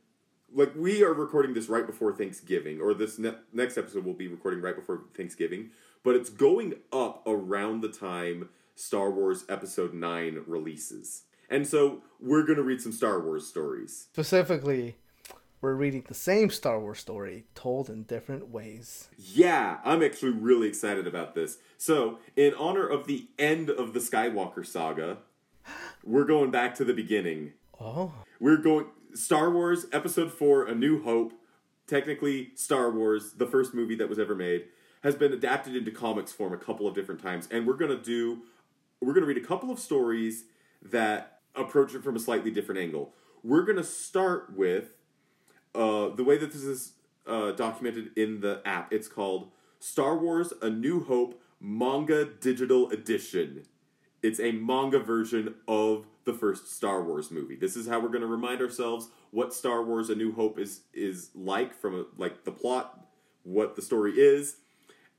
like we are recording this right before Thanksgiving, or this ne- next episode will be recording right before Thanksgiving, but it's going up around the time Star Wars Episode 9 releases. And so we're going to read some Star Wars stories. Specifically, we're reading the same Star Wars story told in different ways. Yeah, I'm actually really excited about this. So, in honor of the end of the Skywalker saga, we're going back to the beginning. Oh, We're going Star Wars Episode 4 A New Hope, technically Star Wars, the first movie that was ever made, has been adapted into comics form a couple of different times and we're going to do we're going to read a couple of stories that approach it from a slightly different angle. We're going to start with uh, the way that this is uh, documented in the app. It's called Star Wars A New Hope Manga Digital Edition. It's a manga version of the first Star Wars movie. This is how we're going to remind ourselves what Star Wars: A New Hope is is like from a, like the plot, what the story is,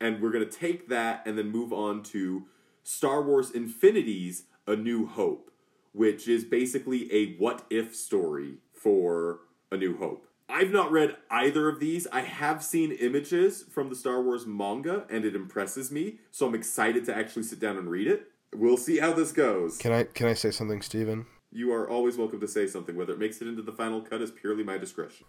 and we're going to take that and then move on to Star Wars Infinities A New Hope, which is basically a what if story for A New Hope. I've not read either of these. I have seen images from the Star Wars manga and it impresses me, so I'm excited to actually sit down and read it. We'll see how this goes. Can I can I say something, Steven? You are always welcome to say something. Whether it makes it into the final cut is purely my discretion.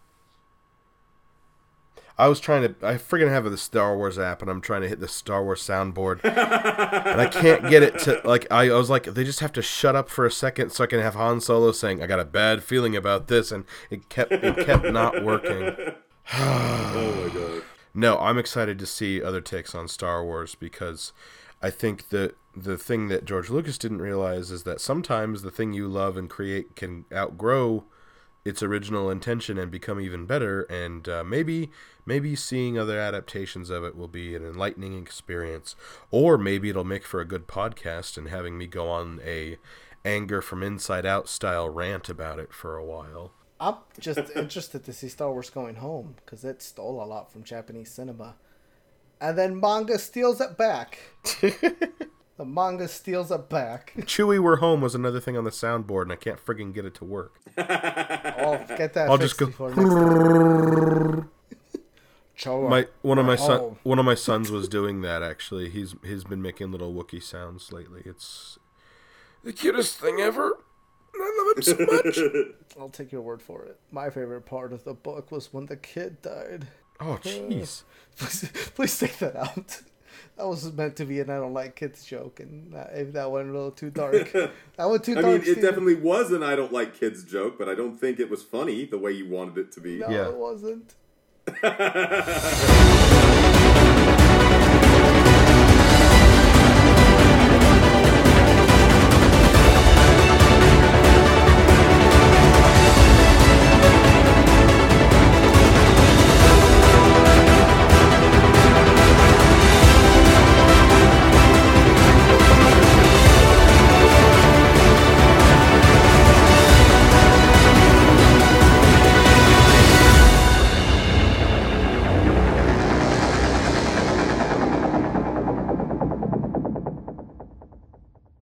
I was trying to. I freaking have the Star Wars app, and I'm trying to hit the Star Wars soundboard, and I can't get it to like. I, I was like, they just have to shut up for a second so I can have Han Solo saying, "I got a bad feeling about this," and it kept it kept not working. oh my god. No, I'm excited to see other takes on Star Wars because I think that the thing that George Lucas didn't realize is that sometimes the thing you love and create can outgrow its original intention and become even better. And uh, maybe maybe seeing other adaptations of it will be an enlightening experience, or maybe it'll make for a good podcast and having me go on a anger from inside out style rant about it for a while. I'm just interested to see Star Wars going home because it stole a lot from Japanese cinema, and then manga steals it back. the manga steals it back. Chewy, we're home was another thing on the soundboard, and I can't friggin' get it to work. Oh, get that. I'll fixed just go- before next time. My one of my son one of my sons was doing that actually. He's he's been making little Wookiee sounds lately. It's the cutest thing ever. I love him so much. I'll take your word for it. My favorite part of the book was when the kid died. Oh, jeez. Please, please take that out. That was meant to be an I don't like kids joke, and that, if that went a little too dark, that went too I dark. mean, it Steven. definitely was an I don't like kids joke, but I don't think it was funny the way you wanted it to be. No, Yeah. it wasn't.